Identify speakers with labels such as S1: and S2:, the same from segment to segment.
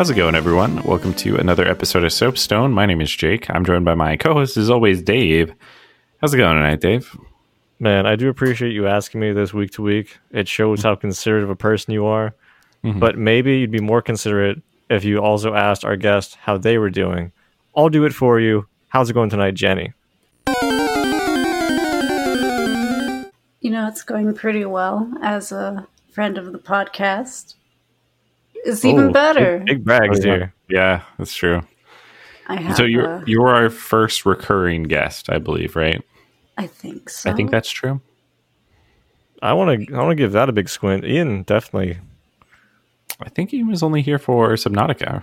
S1: How's it going, everyone? Welcome to another episode of Soapstone. My name is Jake. I'm joined by my co host, as always, Dave. How's it going tonight, Dave?
S2: Man, I do appreciate you asking me this week to week. It shows how considerate of a person you are. Mm-hmm. But maybe you'd be more considerate if you also asked our guest how they were doing. I'll do it for you. How's it going tonight, Jennie?
S3: You know, it's going pretty well as a friend of the podcast. It's even
S2: Oh,
S3: better.
S2: Big, big brags
S1: Oh, yeah.
S2: here.
S1: Yeah, that's true.
S3: I have.
S1: so you're
S3: uh,
S1: you're our first recurring guest, I believe, right?
S3: I think so.
S1: I think that's true.
S2: I want to. I want to give that a big squint. Ian definitely.
S1: I think he was only here for Subnautica.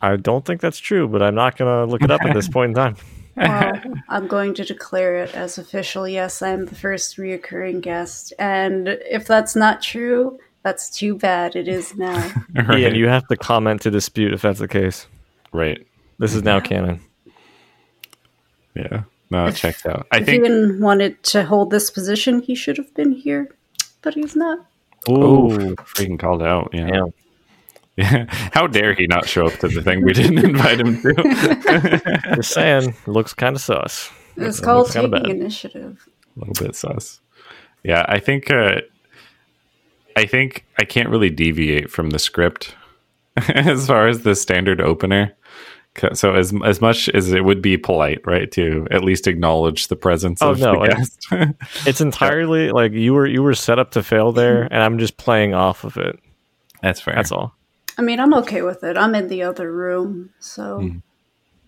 S2: I don't think that's true, but I'm not gonna look it up at this point in time.
S3: Well, I'm going to declare it as official. Yes, I'm the first reoccurring guest, and if that's not true, that's too bad. It is now.
S1: right.
S2: Ian, you have to comment to dispute if that's the case.
S1: right.
S2: This is now canon.
S1: Yeah. No, it checks out. I
S3: if
S1: think
S3: Ian wanted to hold this position, he should have been here, but he's not.
S1: Oh,
S2: Ooh,
S1: freaking called out. Yeah.
S2: damn.
S1: Yeah. How dare he not show up to the thing we didn't invite him to?
S2: Just saying, looks kind of sus.
S3: It's
S2: That
S3: called taking initiative.
S1: a little bit sus. Yeah, I think uh, I think I can't really deviate from the script as far as the standard opener. So as as much as it would be polite, right, to at least acknowledge the presence
S2: Oh,
S1: of
S2: no,
S1: the guest.
S2: It's entirely like you were you were set up to fail there, and I'm just playing off of it.
S1: That's fair.
S2: That's all.
S3: I mean, I'm okay with it. I'm in the other room, so
S1: Hmm.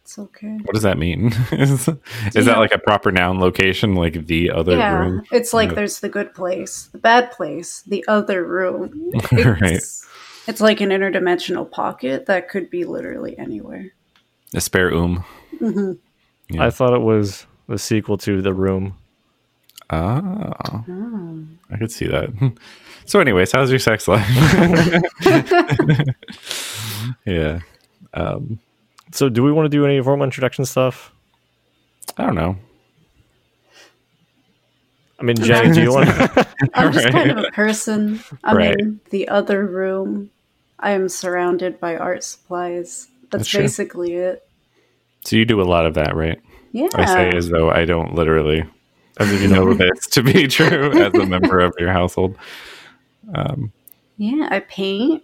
S3: It's okay.
S1: What does that mean? is is that like a proper noun location, like the other
S3: yeah,
S1: room?
S3: it's like
S1: Yeah.
S3: there's the good place, the bad place, the other room. It's,
S1: Right.
S3: it's like an interdimensional pocket that could be literally anywhere.
S1: A spare oom. Yeah.
S2: I thought it was the sequel to The Room.
S1: Ah,
S3: Oh.
S1: I could see that. So, anyways, how's your sex life? yeah. Um,
S2: So, do we want to do any formal introduction stuff?
S1: I don't know.
S2: I mean, Jennie, do you want? to...
S3: I'm just
S1: Right.
S3: kind of a person. I'm
S1: Right.
S3: in the other room. I am surrounded by art supplies. That's,
S1: That's true.
S3: basically it.
S1: So you do a lot of that, right?
S3: Yeah.
S1: I say as though I don't literally I mean, you know this to be true as a member of your household. Um,
S3: Yeah, I paint.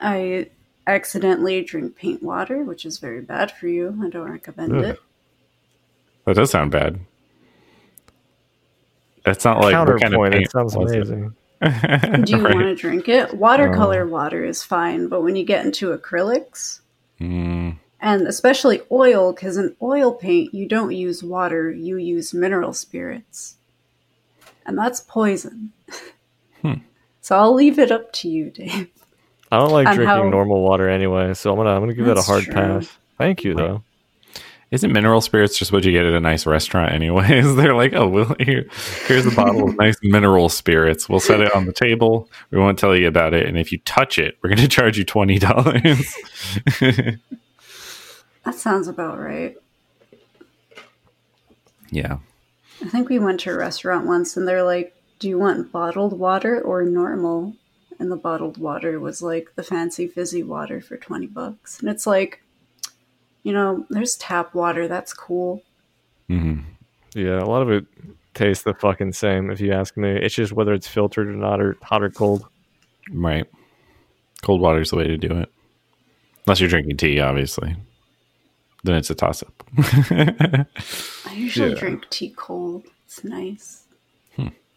S3: I accidentally drink paint water, which is very bad for you. I don't recommend
S1: Ugh.
S3: it.
S1: that does sound bad. That's not like what kind of
S2: Counterpoint.
S1: paint
S2: it sounds
S1: was it?
S2: amazing.
S3: Do you
S1: Right.
S3: want to drink it? Watercolor water is fine, but when you get into acrylics,
S1: Mm,
S3: and especially oil, because in oil paint, you don't use water, you use mineral spirits. And that's poison.
S1: Hmm.
S3: So I'll leave it up to you, Dave.
S2: I don't like drinking
S3: how-
S2: normal water anyway, so I'm gonna I'm gonna give that a hard
S3: true.
S2: pass. Thank you, though.
S1: Isn't mineral spirits just what you get at a nice restaurant anyways? They're like, oh, well, here, here's a bottle of nice mineral spirits. We'll set it on the table. We won't tell you about it. And if you touch it, we're going to charge you $20.
S3: That sounds about right.
S1: yeah.
S3: I think we went to a restaurant once and they're like, Do you want bottled water or normal? And the bottled water was like the fancy fizzy water for 20 bucks. And it's like, you know, there's tap water. That's cool.
S1: hmm
S2: Yeah, a lot of it tastes the fucking same. If you ask me, it's just whether it's filtered or not, or hot or cold.
S1: Right. Cold water's the way to do it. Unless you're drinking tea, obviously. Then it's a toss up.
S3: I usually
S2: Yeah.
S3: drink tea cold. It's nice.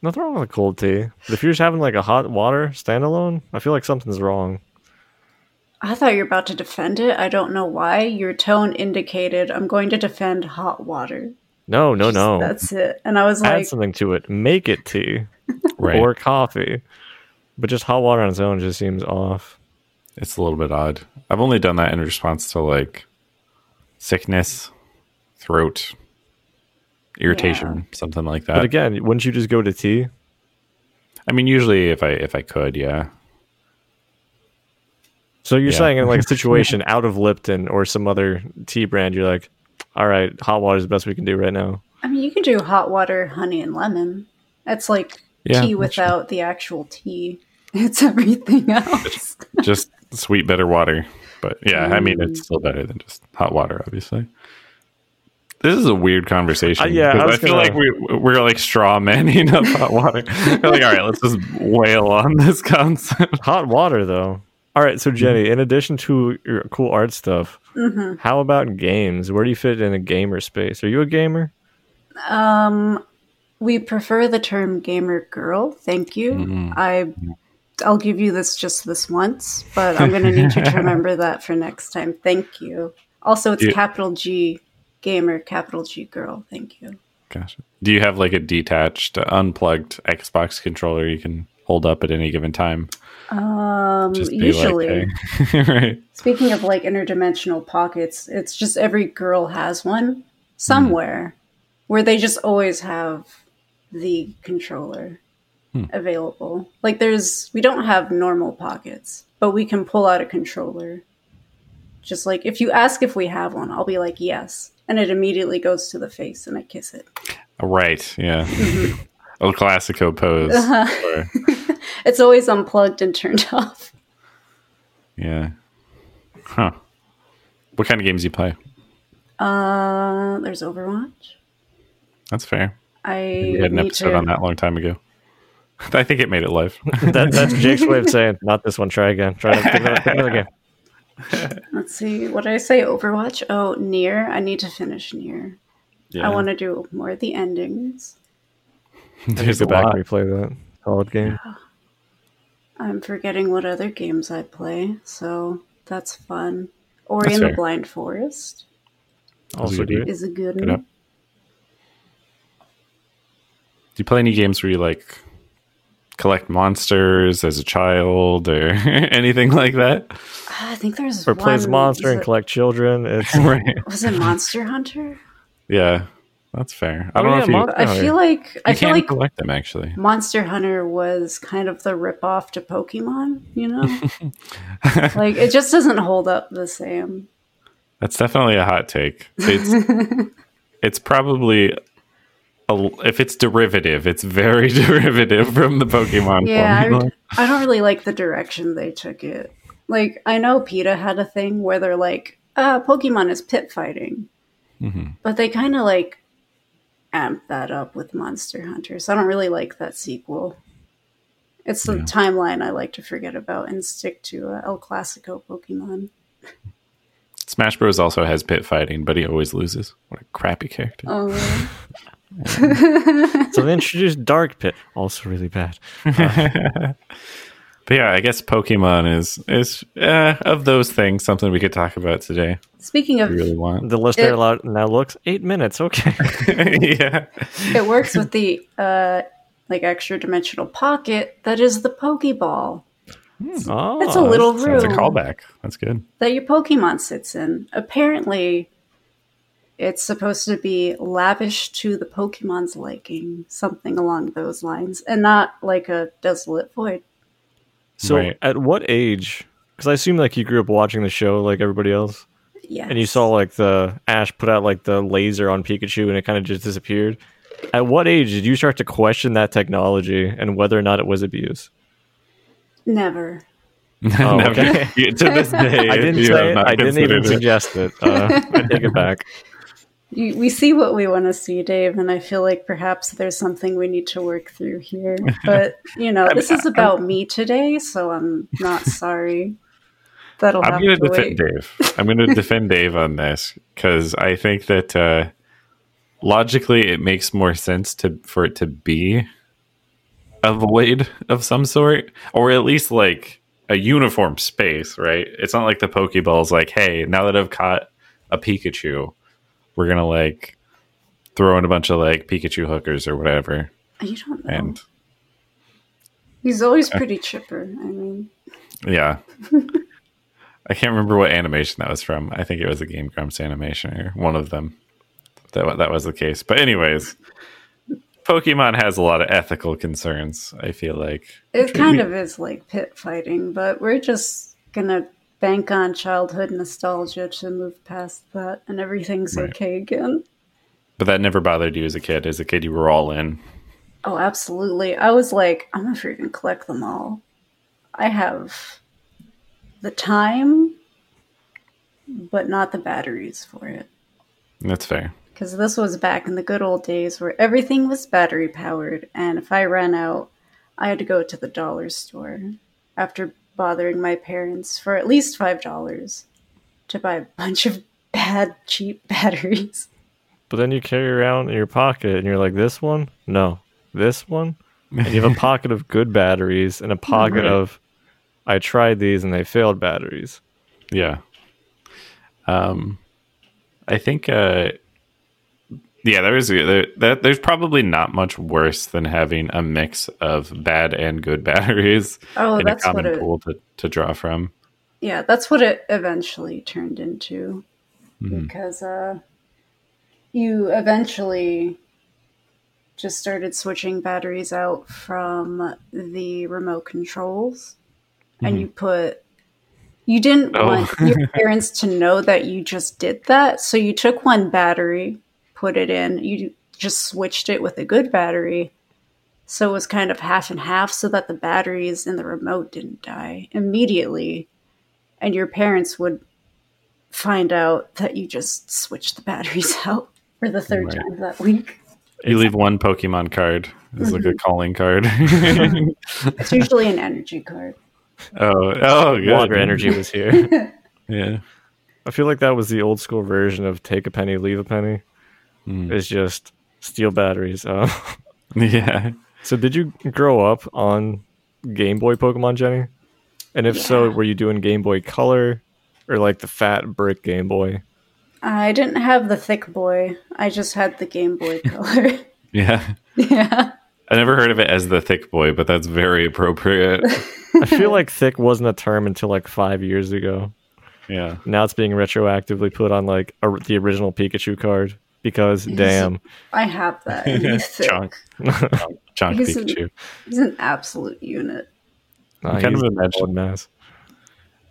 S2: Nothing wrong with a cold tea. But if you're just having like a hot water standalone, I feel like something's wrong.
S3: I thought you were about to defend it. I don't know why. Your tone indicated I'm going to defend hot water.
S2: No, no,
S3: Just-
S2: no.
S3: That's it. And I was
S2: Add
S3: like, Add
S2: something to it. Make it tea
S1: right.
S2: or coffee. But just hot water on its own just seems off.
S1: It's a little bit odd. I've only done that in response to like sickness, throat, irritation, something like that.
S2: But again, wouldn't you just go to tea?
S1: I mean, usually if I if I could, yeah.
S2: So you're
S1: Yeah.
S2: saying in like a situation out of Lipton or some other tea brand, you're like, all right, hot water is the best we can do right now.
S3: I mean, you can do hot water, honey, and lemon. That's like
S1: Yeah,
S3: tea
S1: that's true.
S3: without the actual tea. It's everything else.
S1: Just sweet bitter water. But yeah, I mean it's mm. still better than just hot water, obviously. This is a weird conversation.
S2: Uh, yeah, I
S1: I, feel
S2: gonna-
S1: like we, we're like straw manning up hot water. We're like, all right, let's just wail on this concept.
S2: Hot water, though. All right, so Jennie, in addition to your cool art stuff, how about games? Where do you fit in a gamer space? Are you a gamer?
S3: Um, we prefer the term gamer girl. Thank you. I I'll give you this just this once, but I'm going to need you to remember that for next time. Thank you. Also, it's
S1: Yeah.
S3: capital G gamer, capital G girl. Thank you.
S1: Gotcha. Do you have like a detached, unplugged Xbox controller you can hold up at any given time?
S3: Um, usually,
S1: like, hey. right.
S3: speaking of like interdimensional pockets, it's just every girl has one somewhere where they just always have the controller available. Like there's we don't have normal pockets, but we can pull out a controller. Just like if you ask if we have one, I'll be like yes, and it immediately goes to the face and I kiss it.
S1: Right. Yeah. El Clasico pose. Or-
S3: It's always unplugged and turned off.
S1: yeah. Huh. What kind of games do you play?
S3: Uh, there's Overwatch.
S1: That's fair.
S3: I
S1: We had an episode
S3: to-
S1: on that a long time ago. I think it made it live.
S2: That, that's Jake's way of saying, not this one. Try again. Try pick another, another game.
S3: Let's see. What did I say? Overwatch. Oh, NieR. I need to finish NieR. Yeah. I want to do more of the endings.
S1: There's
S2: Go
S1: a
S2: back
S1: lot.
S2: and replay that. Solid game. Yeah.
S3: I'm forgetting what other games I play, so that's fun. Ori
S1: That's
S3: and the. Blind Forest
S2: Also
S1: good.
S2: good.
S3: is a good
S1: Good
S3: one.
S1: up. Do you play any games where you like collect monsters as a child or anything like that?
S3: I think there's
S2: Or plays
S3: one-
S2: monster and
S3: it-
S2: collect children. It's
S1: right.
S3: Was it Monster Hunter?
S1: Yeah, that's fair. I
S2: Oh,
S1: don't know
S2: yeah,
S1: if you,
S2: Mon-
S3: I
S2: Oh,
S3: feel like I
S1: you
S3: feel like
S1: collect them actually.
S3: Monster Hunter was kind of the ripoff to Pokemon. You know, like it just doesn't hold up the same.
S1: That's definitely a hot take. It's it's probably a, if it's derivative, it's very derivative from the Pokemon
S3: Yeah. I, I don't really like the direction they took it. Like, I know PETA had a thing where they're like, uh, Pokemon is pit fighting.
S1: Mm-hmm.
S3: But they kind of like amp that up with Monster Hunter. So I don't really like that sequel. It's the
S1: Yeah.
S3: timeline I like to forget about and stick to uh, El Clasico Pokemon.
S1: Smash Bros. also has pit fighting, but he always loses. What a crappy character.
S3: Oh,
S2: so they introduced Dark Pit, also really bad.
S1: But yeah, I guess Pokemon is is uh, of those things something we could talk about today.
S3: Speaking of,
S1: really want.
S2: The list
S3: It-
S2: there lo- now looks eight minutes. Okay.
S1: yeah.
S3: it works with the uh, like extra dimensional pocket that is the Pokeball.
S2: Oh,
S3: It's a little
S1: Sounds a callback. That's good.
S3: that your Pokemon sits in. Apparently, it's supposed to be lavish to the Pokemon's liking, something along those lines, and not like a desolate void.
S2: So
S1: Right.
S2: at what age? Because I assume like you grew up watching the show like everybody else,
S3: Yes.
S2: and you saw like the Ash put out like the laser on Pikachu, and it kind of just disappeared. At what age did you start to question that technology and whether or not it was abuse?
S3: never.
S2: Oh,
S1: Never-
S2: okay.
S1: to this day,
S2: I didn't say it. I didn't even
S1: it.
S2: suggest it. Uh, I take it back.
S3: You, we see what we want to see, Dave, and I feel like perhaps there's something we need to work through here. But you know, this is about me today, so I'm not sorry. That'll
S1: I'm going
S3: to
S1: to
S3: wait.
S1: defend Dave. I'm going to defend Dave on this because I think that uh, logically it makes more sense to for it to be a void of some sort, or at least like a uniform space, right? It's not like the Pokeball's like, hey, now that I've caught a Pikachu, we're gonna like throw in a bunch of like Pikachu hookers or whatever,
S3: You don't know.
S1: and
S3: He's always pretty chipper. I mean,
S1: Yeah. I can't remember what animation that was from. I think it was a Game Grumps animation or one of them. That that was the case. But anyways, Pokemon has a lot of ethical concerns, I feel like.
S3: It kind of is like pit fighting, but we're just gonna bank on childhood nostalgia to move past that, and everything's
S1: Right.
S3: okay again.
S1: But that never bothered you as a kid. As a kid you were all in.
S3: Oh, absolutely. I was like, I'm gonna freaking collect them all. I have the time, but not the batteries for it.
S1: That's fair.
S3: Because this was back in the good old days where everything was battery powered, and if I ran out, I had to go to the dollar store after bothering my parents for at least $5 to buy a bunch of bad, cheap batteries.
S2: But then you carry around in your pocket and you're like, this one? No. This one? And you have a pocket of good batteries and a pocket
S1: Right.
S2: of, I tried these and they failed batteries.
S1: Yeah. Um, I think. Uh, yeah, there is there, that. There's probably not much worse than having a mix of bad and good batteries
S3: Oh,
S1: in a common
S3: it.
S1: pool to, to draw from.
S3: Yeah, that's what it eventually turned into.
S1: Mhm.
S3: Because uh, you eventually just started switching batteries out from the remote controls, and you put. You didn't
S1: Oh.
S3: want your parents to know that you just did that, so you took one battery, put it in, you just switched it with a good battery, so it was kind of half and half, so that the batteries in the remote didn't die immediately and your parents would find out that you just switched the batteries out for the third
S1: Right.
S3: time that week.
S1: You leave one Pokemon card as like a
S3: Mm-hmm.
S1: calling card.
S3: It's usually an energy card.
S1: oh, oh, good.
S2: Water energy was here.
S1: Yeah.
S2: I feel like that was the old school version of take a penny, leave a penny.
S1: Mm.
S2: It's just steal batteries. Uh,
S1: Yeah.
S2: so did you grow up on Game Boy Pokemon, Jennie? And if so, were you doing Game Boy Color or like the fat brick Game Boy?
S3: I didn't have the thick boy. I just had the Game Boy Color.
S1: Yeah.
S3: yeah.
S1: I never heard of it as the thick boy, but that's very appropriate.
S2: I feel like thick wasn't a term until like five years ago.
S1: Yeah.
S2: Now it's being retroactively put on like a, the original Pikachu card because damn,
S3: I have that. and He's thick.
S1: Chunk. Chunk
S3: He's a-
S1: Pikachu.
S3: He's an absolute unit.
S2: Nah,
S1: I'm kind of
S2: a
S1: imagine-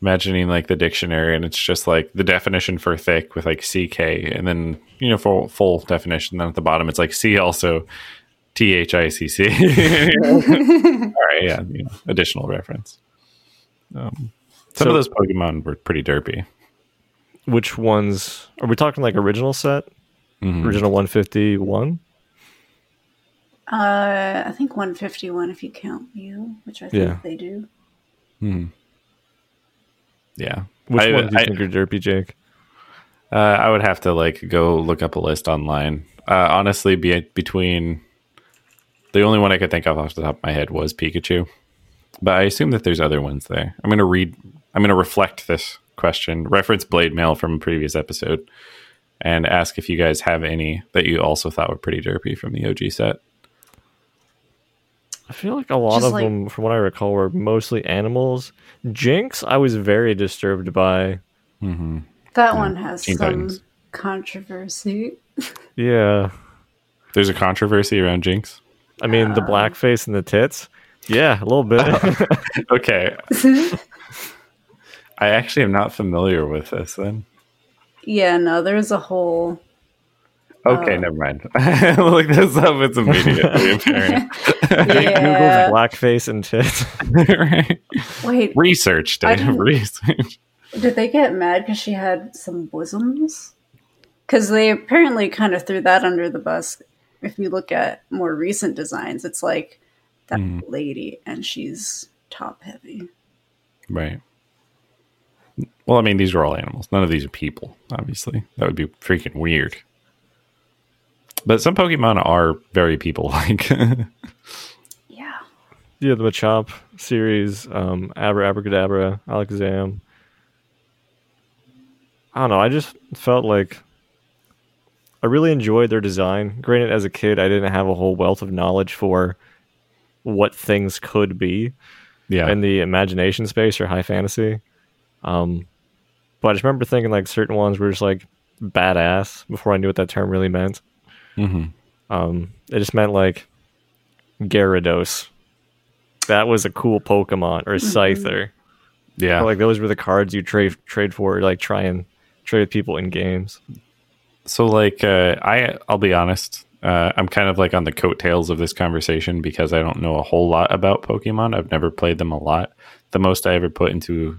S1: imagining like the dictionary and it's just like the definition for thick with like ck and then you know full full definition then at the bottom it's like c also t-h-i-c-c all right yeah you know, additional reference um, some
S2: So-
S1: of those pokemon were pretty derpy
S2: Which ones are we talking? Like original set,
S1: Mhm.
S2: original one fifty one?
S3: Uh, I think 151 if you count you, which I think
S2: Yeah.
S3: they do.
S1: Mhm. yeah
S2: Which
S1: I-
S2: ones do you
S1: I-
S2: think are derpy, Jake?
S1: Uh, I would have to like go look up a list online. Uh, honestly, be between the only one I could think of off the top of my head was Pikachu, but I assume that there's other ones there. I'm gonna read. I'm gonna reflect this question, reference Blade Mail from a previous episode, and ask if you guys have any that you also thought were pretty derpy from the OG set.
S2: I feel like a lot
S3: Just
S2: of
S3: like-
S2: them, from what I recall, were mostly animals. Jynx, I was very disturbed by.
S1: Mm-hmm.
S3: That one has
S1: Teen
S3: some
S1: Titans.
S3: controversy.
S2: Yeah,
S1: There's a controversy around Jynx.
S2: I mean the blackface and the tits. Yeah, a little bit.
S1: Okay, I actually am not familiar with this. Then
S3: yeah, no, there's a whole.
S1: okay,
S3: Uh.
S1: never mind. look this up. It's immediately apparent.
S3: Yeah.
S2: Google's blackface and tits.
S1: right?
S3: Wait,
S1: Research,
S3: I
S1: Dave.
S3: didn't-
S1: Research.
S3: did they get mad because she had some bosoms? Because they apparently kind of threw that under the bus. If you look at more recent designs, it's like that
S1: Mhm.
S3: lady and she's top heavy.
S1: Right. Well, I mean, these are all animals. None of these are people, obviously. That would be freaking weird. But some Pokemon are very people like.
S3: Yeah.
S2: yeah, the Machop series, um, Abra Abracadabra, Alakazam. I don't know. I just felt like I really enjoyed their design. Granted, as a kid, I didn't have a whole wealth of knowledge for what things could be
S1: yeah.
S2: in the imagination space or high fantasy. Um, but I just remember thinking like certain ones were just like badass before I knew what that term really meant.
S1: hmm
S2: Um, it just meant like Gyarados. That was a cool Pokemon or a Scyther.
S1: Yeah.
S2: Like those were the cards you trade trade for, like try and trade with people in games.
S1: So, like, uh, I I'll be honest. Uh, I'm kind of like on the coattails of this conversation because I don't know a whole lot about Pokemon. I've never played them a lot. The most I ever put into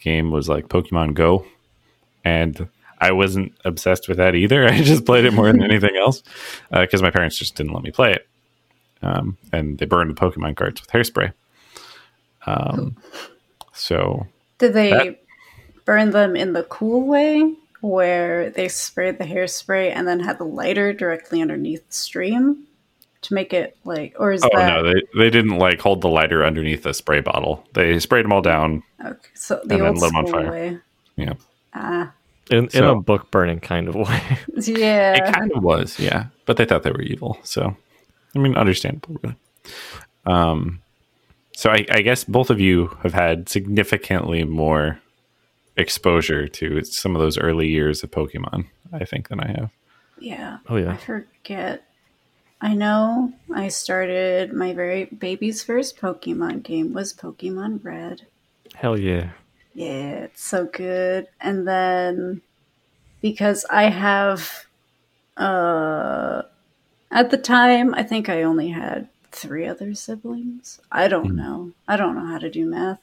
S1: game was like Pokemon Go, and I wasn't obsessed with that either. I just played it more than anything else because uh, my parents just didn't let me play it, um, and they burned the Pokemon cards with hairspray. Um, so
S3: did they that, burn them in the cool way, where they sprayed the hairspray and then had the lighter directly underneath the stream? To make it like or is that
S1: oh
S3: that...
S1: no they, they didn't like hold the lighter underneath the spray bottle. They sprayed them all down
S3: okay so the old school way.
S1: Yeah.
S3: Ah.
S2: In, so, in a book burning kind of way.
S3: Yeah.
S1: It kind of was yeah. But they thought they were evil so i mean understandable really. Um so I, I guess both of you have had significantly more exposure to some of those early years of pokemon i think than i have.
S3: Yeah.
S2: Oh yeah.
S3: I forget I know I started my very baby's first Pokemon game was Pokemon Red.
S2: Hell yeah.
S3: Yeah, it's so good. And then because I have uh at the time I think I only had three other siblings. I don't mm. know. I don't know how to do math.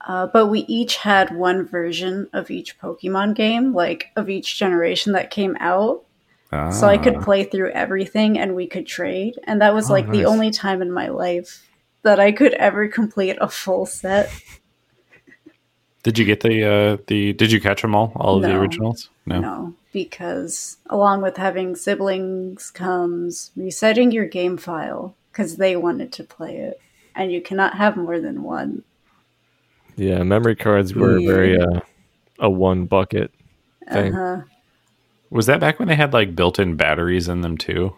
S3: Uh, but we each had one version of each Pokemon game, like of each generation that came out. Ah. So I could ah. play through everything and we could trade. And that was oh, like nice. the only time in my life that I could ever complete a full set.
S1: Did you get the uh the did you catch them all all of no, the originals?
S3: No. No, because along with having siblings comes resetting your game file cuz they wanted to play it and you cannot have more than one.
S2: Yeah, memory cards were yeah. very uh, a one bucket thing. Uh-huh.
S1: Was that back when they had like built-in batteries in them too?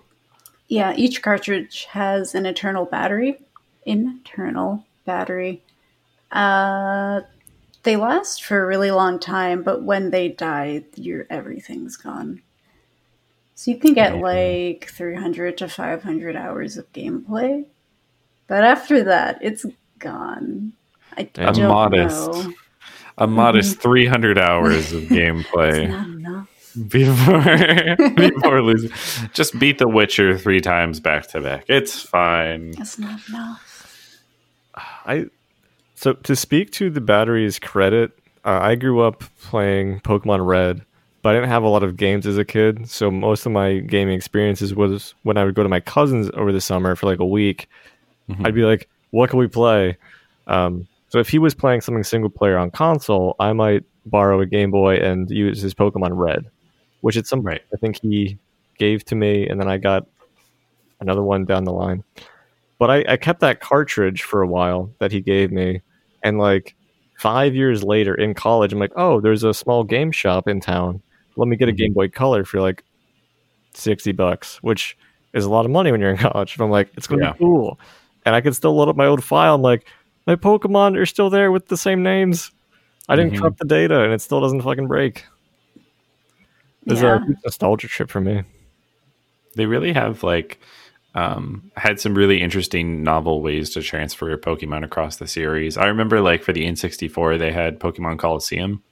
S3: Yeah, each cartridge has an internal battery. Internal battery. Uh, they last for a really long time, but when they die, your everything's gone. So you can get like 300 to 500 hours of gameplay, but after that, it's gone. I a don't modest, know.
S1: a modest 300 hours of gameplay.
S3: Not enough
S1: before before losing. Just beat The Witcher three times back to back. It's fine.
S3: That's not enough.
S2: I so to speak to the battery's credit, uh, I grew up playing Pokemon Red, but I didn't have a lot of games as a kid. So most of my gaming experiences was when I would go to my cousins over the summer for like a week. Mm-hmm. I'd be like, "What can we play?" Um, so if he was playing something single player on console, I might borrow a Game Boy and use his Pokemon Red which at some
S1: right.
S2: I think he gave to me, and then I got another one down the line. But I, I kept that cartridge for a while that he gave me, and like five years later in college, I'm like, oh, there's a small game shop in town. Let me get a mm-hmm. Game Boy Color for like sixty bucks, which is a lot of money when you're in college. And I'm like, it's gonna yeah. be cool, and I can still load up my old file. I'm like, my Pokemon are still there with the same names. I didn't mm-hmm. corrupt the data, and it still doesn't fucking break. It's yeah. a nostalgia trip for me.
S1: They really have like um, had some really interesting novel ways to transfer your Pokemon across the series. I remember like for the N64, they had Pokemon Colosseum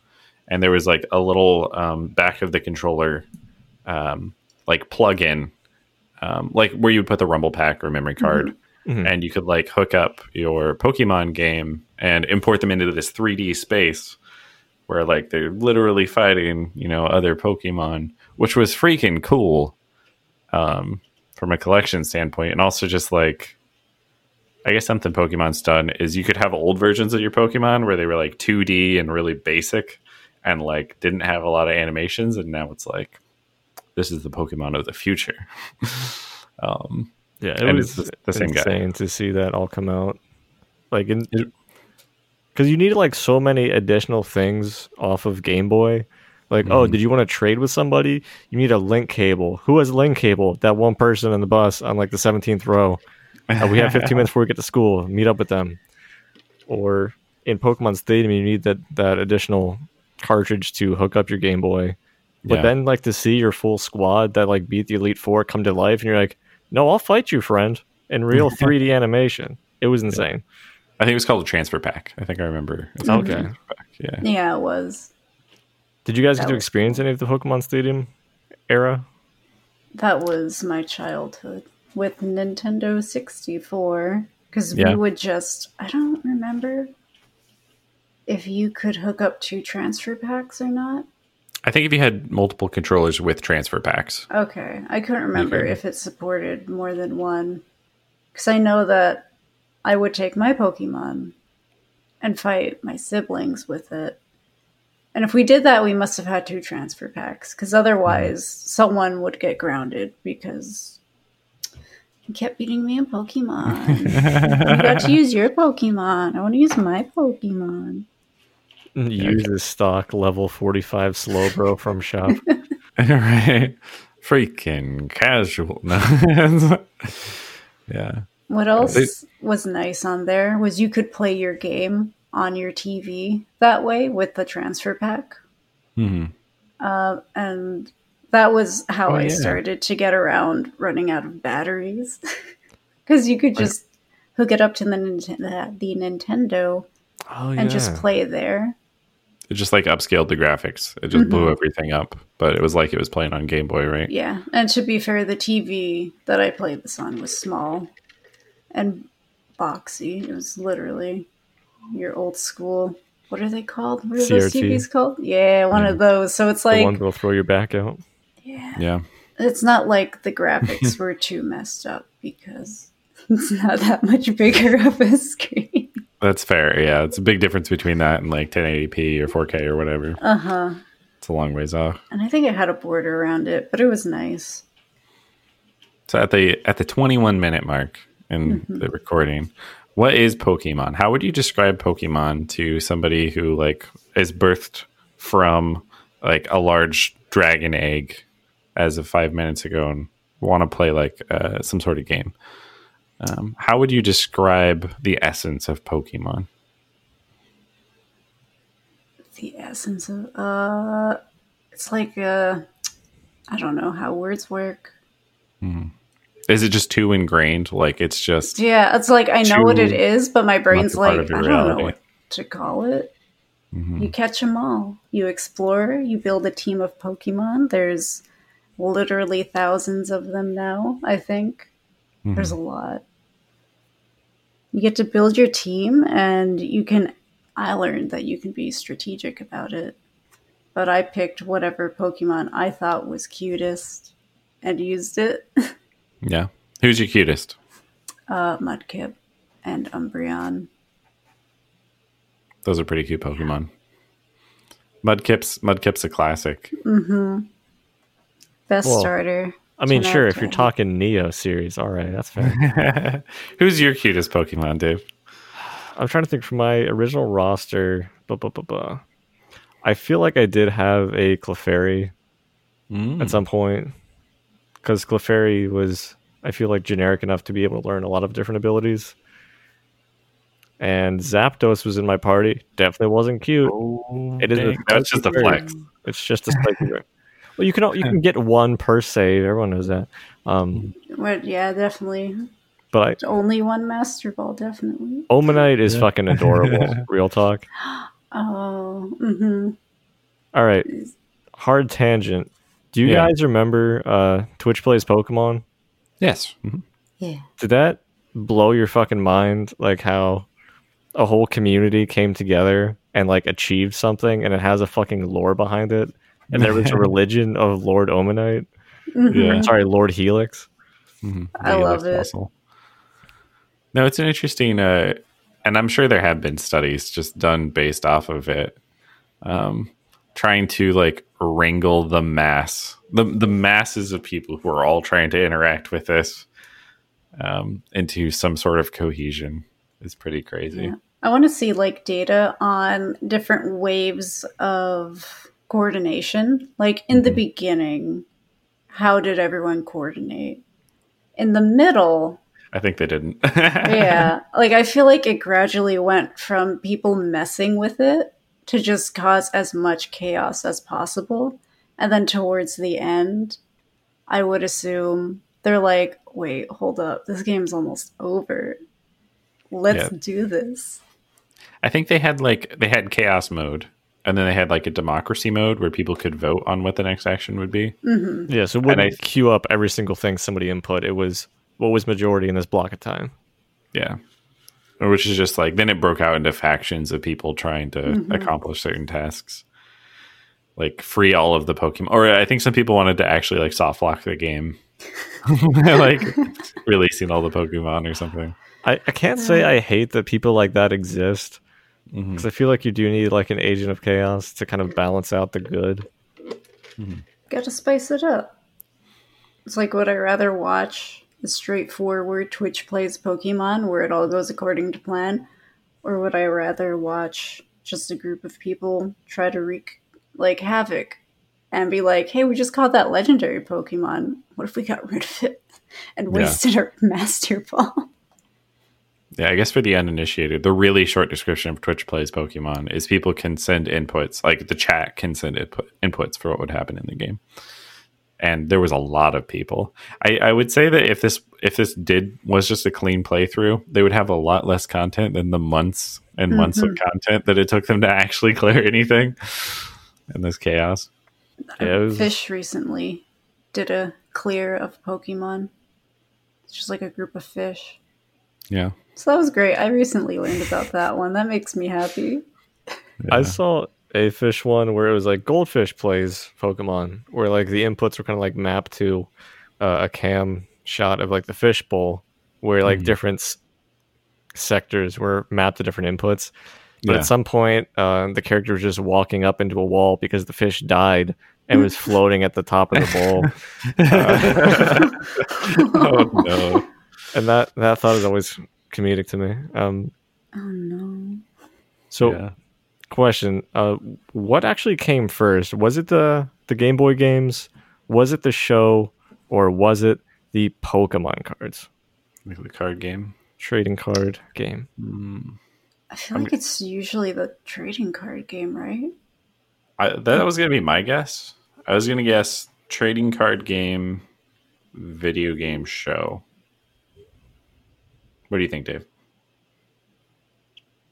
S1: and there was like a little um, back of the controller um, like plug in, um, like where you would put the Rumble Pack or memory card. Mm-hmm. mm-hmm. And you could like hook up your Pokemon game and import them into this 3D space where like they're literally fighting, you know, other Pokemon, which was freaking cool um, from a collection standpoint, and also just like. I guess something Pokemon's done is you could have old versions of your Pokemon where they were like 2D and really basic and like didn't have a lot of animations, and now it's like this is the Pokemon of the future. um,
S2: yeah, it was the, the same insane guy. to see that all come out. Like in, it, because you need like so many additional things off of Game Boy. Like, mm. oh, mm-hmm. did you want to trade with somebody? You need a link cable. Who has link cable? That one person in the bus on like the 17th row. Uh, we have 15 minutes before we get to school. Meet up with them. Or in Pokemon Stadium, you need that that additional cartridge to hook up your Game Boy. But yeah. then, like, to see your full squad that like beat the Elite Four come to life, and you're like, "No, I'll fight you, friend!" In real 3D animation, it was insane. Yeah.
S1: I think it was called a transfer pack. I think I remember.
S2: okay.
S1: Yeah.
S3: Yeah, it was.
S2: Did you guys that get to experience any of the Pokemon Stadium era?
S3: That was my childhood with Nintendo 64 because yeah. we would just I don't remember if you could hook up two transfer packs or not.
S1: I think if you had multiple controllers with transfer packs.
S3: Okay, I couldn't remember
S1: Okay.
S3: if it supported more than one. Because I know that I would take my Pokemon and fight my siblings with it. And if we did that, we must have had two transfer packs. Because otherwise, someone would get grounded because you kept beating me in Pokemon. you got to use your Pokemon. I want to use my Pokemon.
S2: Use this stock level 45 Slowbro from shop.
S1: right. Freaking casual. No. yeah.
S3: What else
S1: They-
S3: was nice on there was you could play your game on your TV that way with the transfer pack.
S1: hmm
S3: Uh, and that was how
S1: Oh,
S3: I
S1: yeah.
S3: started to get around running out of batteries. Because you could just hook it up to the, Nint- the Nintendo
S2: Oh,
S3: and just play there.
S1: It just like upscaled the graphics. It just blew
S3: Mhm.
S1: everything up. But it was like it was playing on Game Boy, right?
S3: Yeah. And to be fair, the TV that I played this on was small and boxy. It was literally your old school. What are they called? What are those TVs called? Yeah, one of those. So it's
S2: the
S3: like,
S2: one that'll throw your back out.
S3: yeah,
S1: Yeah.
S3: it's not like the graphics were too messed up because it's not that much bigger of a screen.
S1: That's fair. Yeah. It's a big difference between that and like 1080p or 4K or whatever.
S3: Uh huh.
S1: It's a long ways off.
S3: And I think it had a border around it, but it was nice.
S1: So at the at the 21 minute mark in
S3: Mm-hmm.
S1: the recording, what is Pokemon? How would you describe Pokemon to somebody who like is birthed from like a large dragon egg as of five minutes ago and want to play like uh, some sort of game? Um, how would you describe the essence of Pokemon?
S3: The essence of, uh, it's like, uh, I don't know how words work.
S1: Is it just too ingrained? Like it's just
S3: Yeah, it's like I know what it is, but my brain's
S1: much a part
S3: like, I don't know what to call it.
S1: Mhm.
S3: You catch them all. You explore. You build a team of Pokemon. There's literally thousands of them now. I think there's a lot. You get to build your team, and you can. I learned that you can be strategic about it. But I picked whatever Pokemon I thought was cutest and used it.
S1: yeah. Who's your cutest?
S3: uh, Mudkip and Umbreon.
S1: Those are pretty cute Pokemon. Mudkip's Mudkip's a classic.
S3: Best
S2: Well,
S3: starter.
S2: I mean, sure,
S3: of
S2: if you're talking Neo series, all right, that's fair.
S1: Who's your cutest Pokemon, Dave?
S2: I'm trying to think from my original roster. Blah, blah, blah, blah. I feel like I did have a Clefairy
S1: Mm.
S2: at some point because Clefairy was, I feel like, generic enough to be able to learn a lot of different abilities. And Zapdos was in my party. Definitely wasn't cute. It is
S1: that's just a flex.
S2: It's just a spiky berry. Well, you can you can get one per save. Everyone knows that. Um,
S3: What, yeah, definitely.
S2: but
S3: Only one Master Ball, definitely.
S2: Omanyte is fucking adorable. Real talk.
S3: Oh, mm-hmm.
S2: All right, hard tangent. Do you
S1: Yeah.
S2: guys remember uh, Twitch plays Pokemon?
S1: Yes. Mhm.
S3: Yeah.
S2: Did that blow your fucking mind? Like how a whole community came together and like achieved something, and it has a fucking lore behind it. And there was a religion of Lord Omanyte.
S1: Yeah.
S2: Sorry, Lord Helix.
S1: Mhm.
S3: I
S1: Yeah,
S3: love
S1: that's
S3: it.
S1: awesome. No, it's an interesting, uh, and I'm sure there have been studies just done based off of it, um, trying to like wrangle the mass, the the masses of people who are all trying to interact with this um, into some sort of cohesion is pretty crazy.
S3: Yeah. I want to see like data on different waves of coordination. Like in the beginning, how did everyone coordinate? In the middle,
S1: I think they didn't.
S3: yeah, like I feel like it gradually went from people messing with it to just cause as much chaos as possible. And then towards the end, I would assume they're like, wait, hold up, this game's almost over. Let's
S1: Yeah.
S3: do this.
S1: I think they had like they had chaos mode, and then they had like a democracy mode where people could vote on what the next action would be. Mm-hmm.
S2: Yeah, so it wouldn't
S1: I-
S2: queue up every single thing somebody input. It was what was majority in this block of time.
S1: Yeah. Which is just like then it broke out into factions of people trying to
S3: Mhm.
S1: accomplish certain tasks, like free all of the Pokemon. Or I think some people wanted to actually like soft lock the game, like releasing all the Pokemon or something.
S2: I, I can't say I hate that people like that exist because I feel like you do need like an agent of chaos to kind of balance out the good.
S3: Gotta spice it up. It's like, would I rather watch a straightforward Twitch plays Pokemon where it all goes according to plan? Or would I rather watch just a group of people try to wreak, like, havoc and be like, hey, we just caught that legendary Pokemon. What if we got rid of it and
S1: Yeah.
S3: wasted our Master Ball?
S1: Yeah, I guess for the uninitiated, the really short description of Twitch plays Pokemon is people can send inputs, like the chat can send input, inputs for what would happen in the game. And there was a lot of people. I, I would say that if this if this did was just a clean playthrough, they would have a lot less content than the months and months of mm-hmm. content that it took them to actually clear anything in this chaos.
S2: Uh, yeah, was-
S3: Fish recently did a clear of Pokemon. It's just like a group of fish.
S1: Yeah.
S3: So that was great. I recently learned about that one. That makes me happy.
S2: I saw a fish one where it was like goldfish plays Pokemon, where like the inputs were kind of like mapped to uh, a cam shot of like the fish bowl, where like
S1: Mhm.
S2: different s- sectors were mapped to different inputs. But
S1: Yeah.
S2: at some point, uh, the character was just walking up into a wall because the fish died and was floating at the top of the bowl.
S1: oh no.
S2: and that that thought is always comedic to me. Um,
S3: Oh no.
S2: so
S1: Yeah.
S2: Question uh what actually came first was it the the game boy games was it the show or was it the pokemon cards
S1: Like the card game.
S2: trading card game
S1: Mm.
S3: I feel like it's usually the trading card game, right?
S1: I, that was going to be my guess. I was going to guess trading card game, video game show. What do you think, Dave?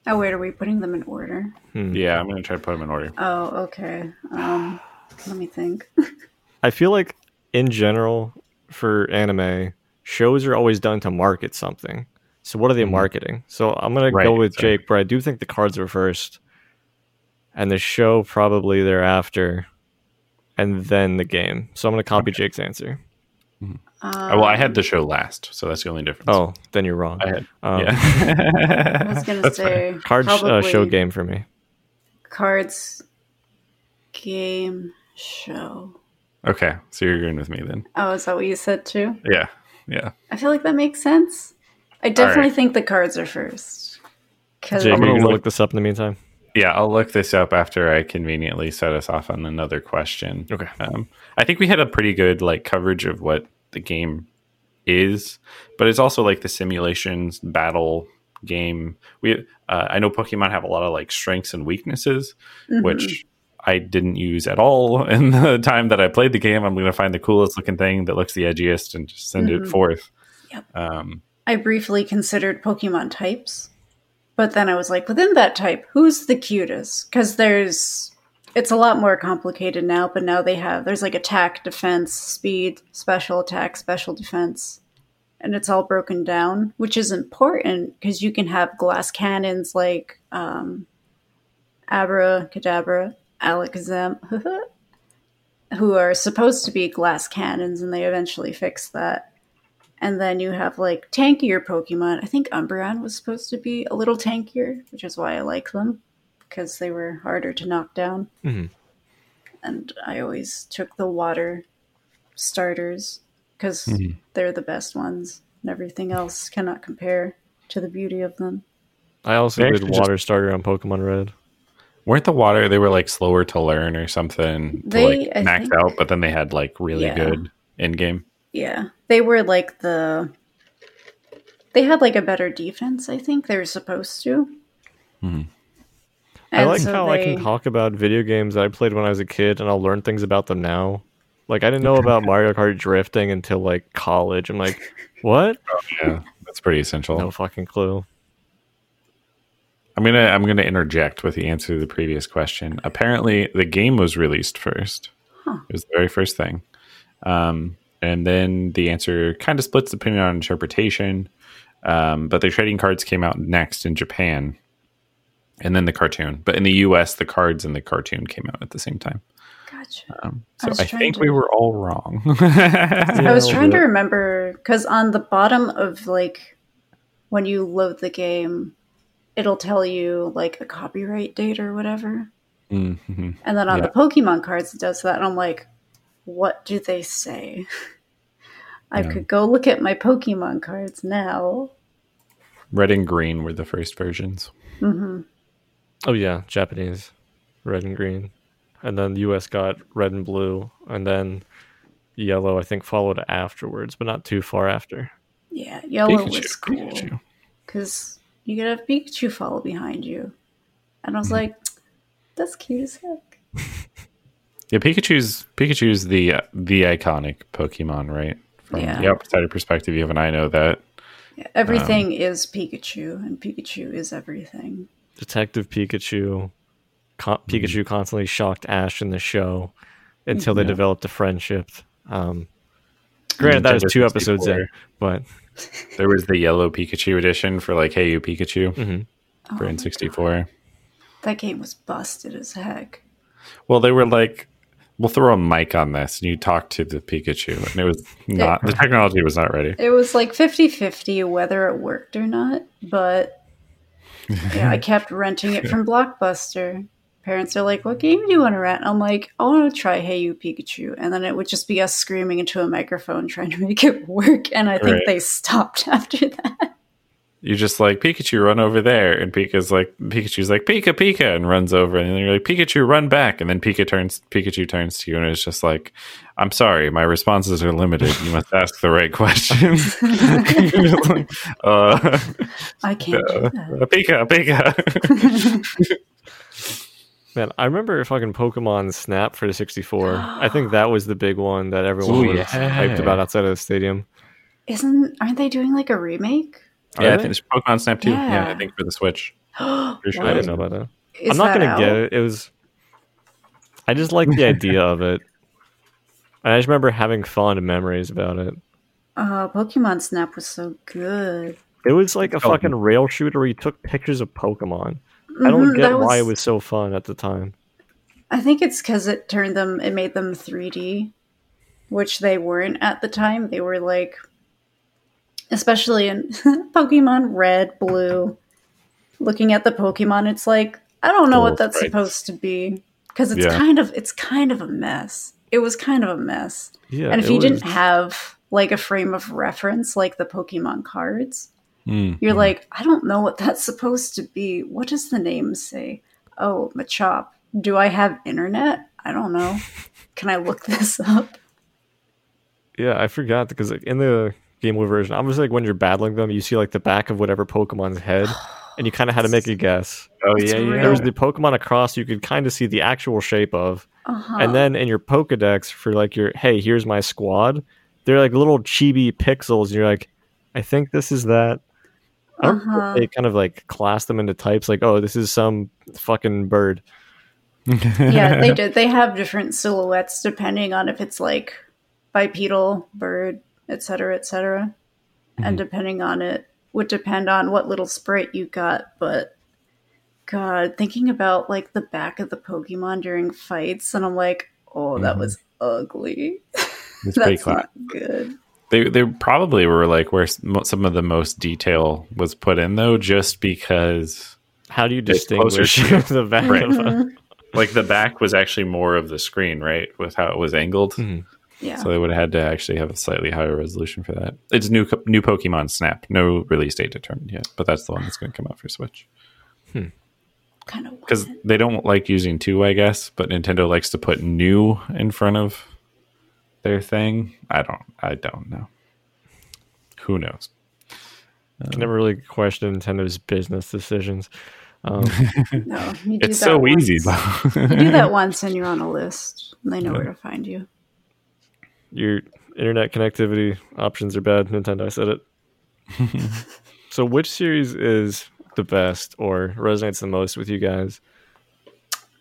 S3: Oh wait, are we putting them in order?
S2: Hmm.
S1: Yeah, I'm going to try to put them in order.
S3: Oh, okay. Um, let me think.
S2: i feel like in general for anime shows are always done to market something so what are they
S1: Mhm.
S2: marketing so i'm gonna go with
S1: exactly.
S2: jake but i do think the cards were first and the show probably thereafter and then the game so i'm gonna copy jake's answer
S3: Um,
S1: Oh, well, I had the show last, so that's the only difference.
S2: oh then you're wrong
S1: I had.
S2: Um,
S1: yeah.
S3: I was gonna
S1: That's fine.
S3: say
S2: Card uh, show game for me.
S3: cards game show.
S1: Okay, so you're agreeing with me then.
S3: Oh, is that what you said too?
S1: Yeah, yeah.
S3: I feel like that makes sense. I definitely
S1: right.
S3: think the cards are first. Because
S2: Jake,
S1: I'm gonna
S2: gonna
S1: look-
S2: look this up in the meantime?
S1: Yeah, I'll look this up after I conveniently set us off on another question.
S2: Okay.
S1: Um, I think we had a pretty good like coverage of what the game is, but it's also like the simulations battle game. We uh, I know Pokemon have a lot of like strengths and weaknesses,
S3: Mhm.
S1: which I didn't use at all in the time that I played the game. I'm going to find the coolest looking thing that looks the edgiest and just send it
S3: Mhm.
S1: forth.
S3: Yep.
S1: Um,
S3: I briefly considered Pokemon types, but then I was like, within that type, who's the cutest? Because there's, it's a lot more complicated now, but now they have, there's like attack, defense, speed, special attack, special defense, and it's all broken down, which is important because you can have glass cannons like um, Abra, Kadabra, Alakazam, who are supposed to be glass cannons, and they eventually fix that. And then you have like tankier Pokemon. I think Umbreon was supposed to be a little tankier, which is why I like them because they were harder to knock down.
S2: Mhm.
S3: And I always took the water starters because
S1: Mhm.
S3: they're the best ones, and everything else cannot compare to the beauty of them.
S2: I also
S1: They
S2: did
S1: actually just-
S2: water starter on Pokemon Red.
S1: weren't the water they were like slower to learn or something to
S3: They-
S1: like
S3: I
S1: max
S3: think-
S1: out, but then they had like really
S3: Yeah.
S1: good in game.
S3: Yeah, they were like the. They had like a better defense. I think they were supposed to.
S1: Mhm.
S2: I
S3: And
S2: like
S3: so
S2: how I can talk about video games that I played when I was a kid and I'll learn things about them now. Like I didn't know about Mario Kart drifting until like college. I'm like, what?
S1: Yeah, that's pretty essential.
S2: No fucking clue.
S1: I'm gonna I'm gonna interject with the answer to the previous question. Apparently, the game was released first.
S3: Huh.
S1: It was the very first thing, um, and then the answer kind of splits depending on interpretation. Um, but the trading cards came out next in Japan, and then the cartoon. But in the U.S., the cards and the cartoon came out at the same time.
S3: Gotcha.
S1: Um,
S3: I
S1: so
S3: was
S1: I, think
S3: to-
S1: we were all wrong.
S3: I was trying to remember because on the bottom of like when you load the game, it'll tell you like a copyright date or whatever.
S1: Mhm.
S3: And then on
S1: Yeah.
S3: the Pokemon cards, it does that. And I'm like, what do they say? I
S1: Yeah.
S3: could go look at my Pokemon cards now.
S1: Red and green were the first versions.
S3: hmm
S2: Oh yeah, Japanese, red and green, and then the U.S. got red and blue, and then yellow. I think followed afterwards, but not too far after.
S3: Yeah, yellow
S1: Pikachu,
S3: was cool
S1: Pikachu.
S3: because you could have Pikachu follow behind you. And I
S1: Mm-hmm.
S3: was like, that's cute as heck.
S1: Yeah, Pikachu's Pikachu's the uh, the iconic Pokemon, right? From
S3: Yeah.
S1: the outsider perspective, you and I know that.
S3: Yeah, everything
S1: Um,
S3: is Pikachu, and Pikachu is everything.
S2: Detective Pikachu, con- Pikachu constantly shocked Ash in the show until they
S1: Yeah.
S2: developed a friendship. Um, granted, that was two episodes in, but
S1: There was the yellow Pikachu edition for like Hey You Pikachu
S2: mhm.
S3: Oh
S1: for
S3: my
S1: N64.
S3: That game was busted as heck.
S1: Well, they were like, we'll throw a mic on this and you talk to the Pikachu. And it was not, the technology was not ready.
S3: It was like 50 50 whether it worked or not, but yeah, I kept renting it from Blockbuster. Parents are like, What game do you want to rent? I'm like, I want to try Hey You Pikachu. And then it would just be us screaming into a microphone trying to make it work. And I think
S1: Right.
S3: they stopped after that.
S1: You're just like, Pikachu, run over there. And Pika's like, Pikachu's like, Pika, Pika, and runs over. And then you're like, Pikachu, run back. And then Pika turns, Pikachu turns to you and it's just like, I'm sorry, my responses are limited. You must ask the right questions. Like, uh,
S3: I can't do that.
S1: Pika, Pika.
S2: man, I remember fucking Pokemon Snap for the 64. I think that was the big one that everyone
S1: Ooh,
S2: was
S1: yeah.
S2: hyped about outside of the stadium.
S3: Isn't, aren't they doing like a remake?
S1: Yeah, I
S2: Are
S1: think it's Pokemon Snap 2. Yeah.
S3: Yeah.
S1: I think for the Switch. Pretty sure
S2: I didn't know about that.
S3: Is
S2: I'm not
S3: that
S2: gonna
S3: out?
S2: get it. It was. I just like the idea of it, and I just remember having fond memories about it.
S3: Uh, Pokemon Snap was so good.
S2: It was like a
S1: Oh.
S2: fucking rail shooter where you took pictures of Pokemon. I don't
S3: Mhm,
S2: get
S3: that
S2: why it was so fun at the time.
S3: I think it's because it turned them, it made them 3D, which they weren't at the time. They were like, especially in Pokemon Red, Blue, looking at the Pokemon, it's like, I don't know what that's supposed to be because it's
S1: Yeah.
S3: kind of, it's kind of a mess. It was kind of a mess.
S2: Yeah,
S3: and if you
S2: was-
S3: didn't have like a frame of reference like the Pokemon cards,
S1: Mm.
S3: you're like, I don't know what that's supposed to be. What does the name say? Oh, Machop. Do I have internet? I don't know. Can I look this up?
S2: yeah, I forgot because in the Game Boy version, obviously, like when you're battling them, you see like the back of whatever Pokemon's head, and you kind of had to make a guess.
S1: Oh,
S3: It's
S1: yeah, yeah.
S2: There was the Pokemon across you could kind of see the actual shape of,
S3: Uh-huh.
S2: and then in your Pokedex for like your hey, here's my squad. They're like little chibi pixels. And you're like, I think this is that. I don't
S3: Uh-huh.
S2: they kind of like class them into types. Like, oh, this is some fucking bird.
S3: yeah, they did. They have different silhouettes depending on if it's like bipedal, bird, etc., etc. And depending on it would depend on what little sprite you got, but God, thinking about like the back of the Pokemon during fights, and I'm like, oh, that
S1: Mhm.
S3: was ugly.
S1: It's pretty
S3: That's
S1: class.
S3: not good.
S1: They they probably were like where some of the most detail was put in though, just because
S2: How do you distinguish the back
S1: Right.
S2: of a
S3: Mhm.
S1: like the back was actually more of the screen, right, with how it was angled.
S2: Mhm.
S3: Yeah.
S1: So they would have had to actually have a slightly higher resolution for that. It's new new Pokemon Snap, no release date determined yet, but that's the one that's going to come out for Switch
S3: kind of
S1: because they don't like using two, I guess. But Nintendo likes to put new in front of their thing. I don't. I don't know. Who knows?
S2: I never really questioned Nintendo's business decisions. Um,
S3: no. You do
S1: It's
S3: that
S1: so
S3: once.
S1: easy though.
S3: You do that once, and you're on a list, and they know where to find you.
S2: Your internet connectivity options are bad. Nintendo, I said it. so, which series is the best or resonates the most with you guys?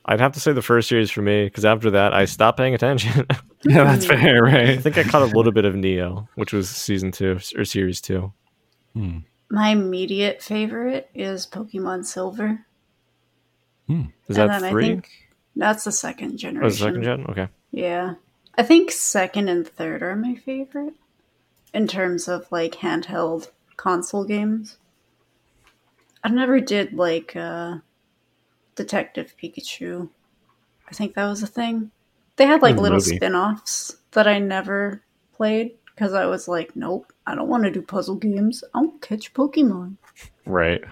S2: I'd have to say the first series for me because after that I stopped paying attention.
S1: yeah, that's fair, right?
S2: I think I caught a little bit of Neo, which was season two or series two. Hmm.
S3: My immediate favorite is Pokemon Silver. Hmm.
S2: Is
S3: and
S2: that
S3: then I
S2: three?
S3: think that's the second generation.
S2: Oh, the second gen? Okay.
S3: Yeah. I think second and third are my favorite in terms of like handheld console games. I never did like uh Detective Pikachu. I think that was a thing. They had like little
S1: movie.
S3: spin-offs that I never played because I was like, nope, I don't want to do puzzle games. I to catch Pokemon.
S1: Right.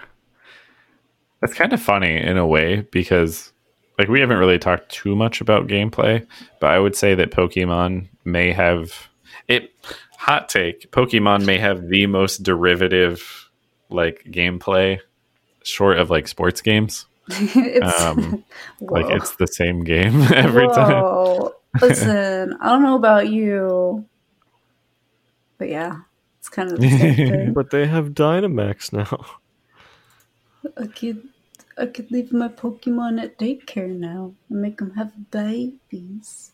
S1: That's kind of funny in a way because like we haven't really talked too much about gameplay, but I would say that Pokemon may have it hot take, Pokemon may have the most derivative like gameplay short of like sports games.
S3: it's
S1: Um, Like it's the same game every time.
S3: Listen, I don't know about you, but yeah, it's kind of the same thing.
S2: But they have Dynamax now.
S3: I could, I could leave my Pokemon at daycare now and make them have babies.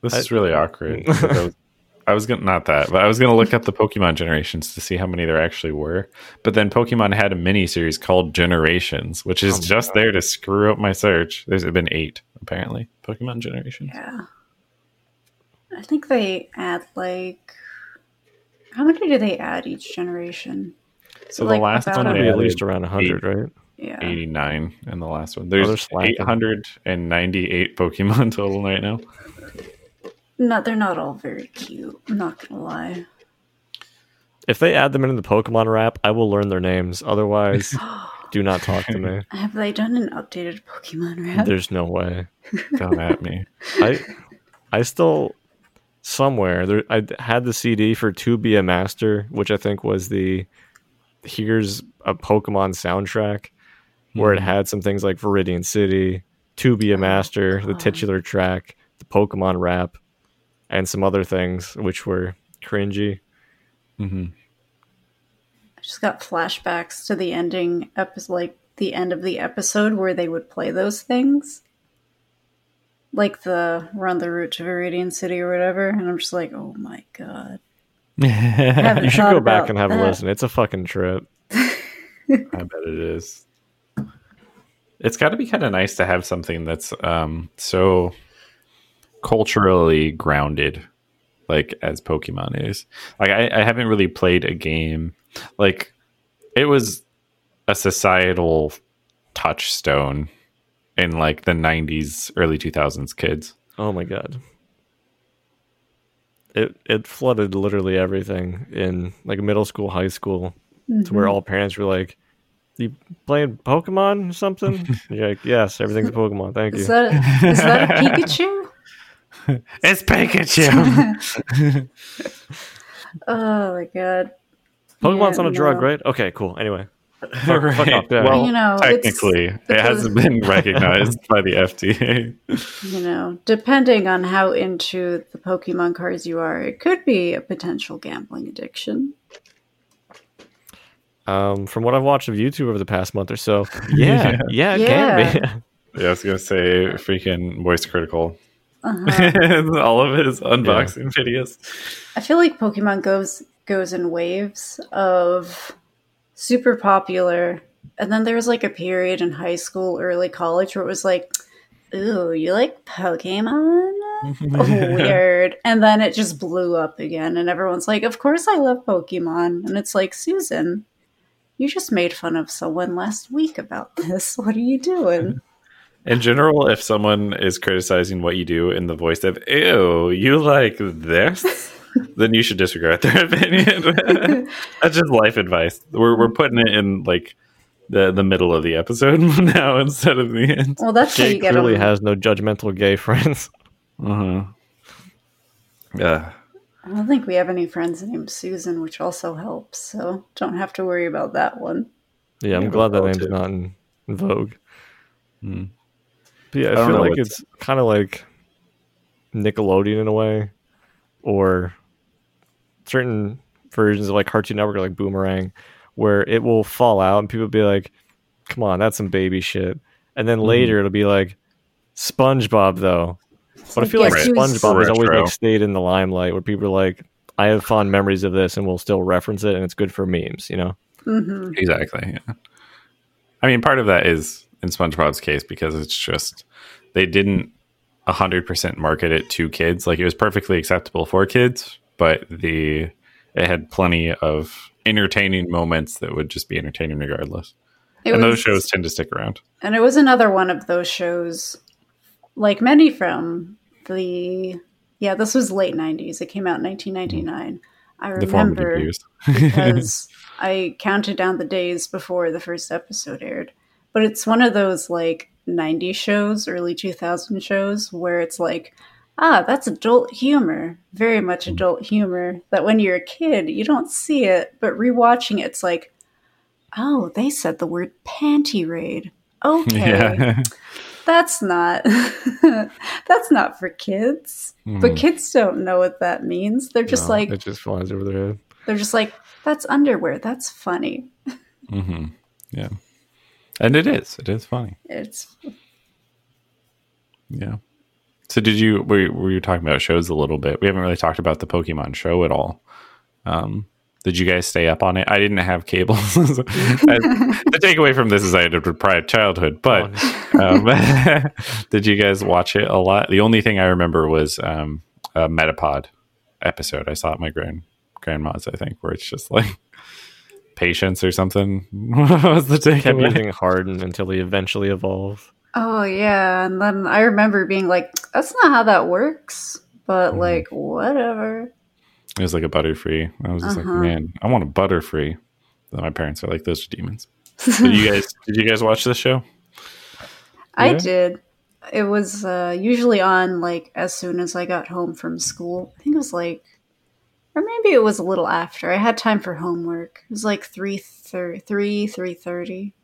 S1: This
S2: I-
S1: is really awkward. I was, I was gonna not that, but I was gonna look up the Pokemon generations to see how many there actually were. But then Pokemon had a mini series called Generations, which is
S2: Oh my
S1: just there to screw up my search. There's been eight apparently. Pokemon Generations.
S3: Yeah. I think they add like. How many do they add each generation?
S1: So
S3: Like,
S1: the last
S3: about
S1: one
S3: a-
S2: Maybe
S1: they
S2: at least
S1: added
S2: around 100, right?
S3: Yeah.
S1: 89 in the last one.
S2: they're
S1: There's
S2: slacking.
S1: 898 Pokemon total right now.
S3: No, they're not all very cute. I'm not gonna lie.
S2: If they add them into the Pokemon rap, I will learn their names. Otherwise, do not talk to me.
S3: Have they done an updated Pokemon rap?
S2: There's no way.
S1: Come at me.
S2: I I still somewhere there I had the CD for To Be a Master, which I think was the here's a Pokemon soundtrack where it had some things like Viridian City, To Be a Master, the titular track, the Pokemon rap, and some other things which were cringy.
S1: hmm
S3: I just got flashbacks to the ending episode, like the end of the episode where they would play those things, like the "Run the Route to Viridian City" or whatever. And I'm just like, oh my god.
S2: You should go back and have a listen. It's a fucking trip.
S1: I bet it is. It's got to be kind of nice to have something that's um, so culturally grounded, like as Pokemon is. Like I, I haven't really played a game like it was a societal touchstone in like the '90s, early 2000s kids.
S2: Oh my god. It it flooded literally everything in like middle school, high school, to where all parents were like, "You playing Pokemon or something?" And you're like, "Yes, everything's a Pokemon. Thank you."
S3: Is that is that a Pikachu?
S1: It's Pikachu.
S3: Oh my god.
S2: Pokemon's
S3: Yeah,
S2: not a drug,
S3: no.
S2: right? Okay, cool. Anyway,
S1: Right.
S2: fuck off, yeah.
S1: Well,
S3: You know,
S1: technically, it hasn't been recognized by the FDA.
S3: You know, depending on how into the Pokemon cards you are, it could be a potential gambling addiction.
S2: Um, from what I've watched of YouTube over the past month or so, yeah, yeah, it can be.
S1: Yeah, I was gonna say freaking voice critical.
S3: Uh-huh.
S1: All of his unboxing videos.
S3: I feel like Pokemon goes goes in waves of super popular, and then there was like a period in high school, early college where it was like, "Ooh, you like Pokemon? Oh, weird." And then it just blew up again, and everyone's like, "Of course I love Pokemon," and it's like, Susan. You just made fun of someone last week about this. What are you doing?
S1: In general, if someone is criticizing what you do in the voice of "Ew, you like this," then you should disregard their opinion. That's just life advice. We're we're putting it in like the the middle of the episode now instead of the end.
S3: Well, that's how
S2: Jake
S3: you get
S2: clearly
S3: them.
S2: has no judgmental gay friends.
S1: Uh-huh. Yeah.
S3: I don't think we have any friends named Susan, which also helps. So don't have to worry about that one.
S2: Yeah, I'm glad that
S1: well,
S2: name's not in, in vogue.
S1: Hmm.
S2: But yeah, I,
S1: I
S2: feel like it's kind of like Nickelodeon in a way, or certain versions of like Cartoon Network, like Boomerang, where it will fall out and people be like, "Come on, that's some baby shit," and then later it'll be like, "SpongeBob though." But I feel like SpongeBob has always like stayed in the limelight, where people are like, "I have fond memories of this," and we'll still reference it, and it's good for memes, you know.
S3: hmm
S1: Exactly. Yeah. I mean, part of that is in SpongeBob's case because it's just they didn't hundred percent market it to kids. Like it was perfectly acceptable for kids, but the it had plenty of entertaining moments that would just be entertaining regardless.
S3: It
S1: and
S3: was,
S1: those shows tend to stick around.
S3: and it was another one of those shows, like many from the yeah. This was late '90s. It came out in 1999. I remember because I counted down the days before the first episode aired. But it's one of those like 90s shows, early 2000 shows, where it's like, ah, that's adult humor, very much adult humor. That when you're a kid, you don't see it, but rewatching it, it's like, oh, they said the word panty raid. Okay,
S1: yeah.
S3: That's not that's not for kids. But
S1: Hmm.
S3: kids don't know what that means. They're just
S2: No,
S3: like
S2: it just flies over their head.
S3: they're just like, that's underwear. That's funny.
S1: Mm-hmm. Yeah. And it is. It is funny.
S3: It's
S1: Yeah. So did you were, were you talking about shows a little bit? We haven't really talked about the Pokemon show at all. Um, did you guys stay up on it? I didn't have cable. the takeaway from this is I had a deprived childhood, but um, did you guys watch it a lot? The only thing I remember was um, a Metapod episode. I saw at my grand grandma's, I think, where it's just like patience or something. what was the
S2: kept
S1: takeaway?
S2: using harden until he eventually evolved.
S3: oh yeah, and then I remember being like, that's not how that works. But
S1: Mhm.
S3: like, whatever.
S1: It was like a butterfree. I was just
S3: Uh-huh.
S1: like, man, I want a butterfree. Then my parents are like, those are demons. Did you guys did you guys watch this show?
S3: I
S2: Yeah.
S3: did. It was uh, usually on like as soon as I got home from school. I think it was like, or maybe it was a little after. I had time for homework. It was like three thirty, three three thirty.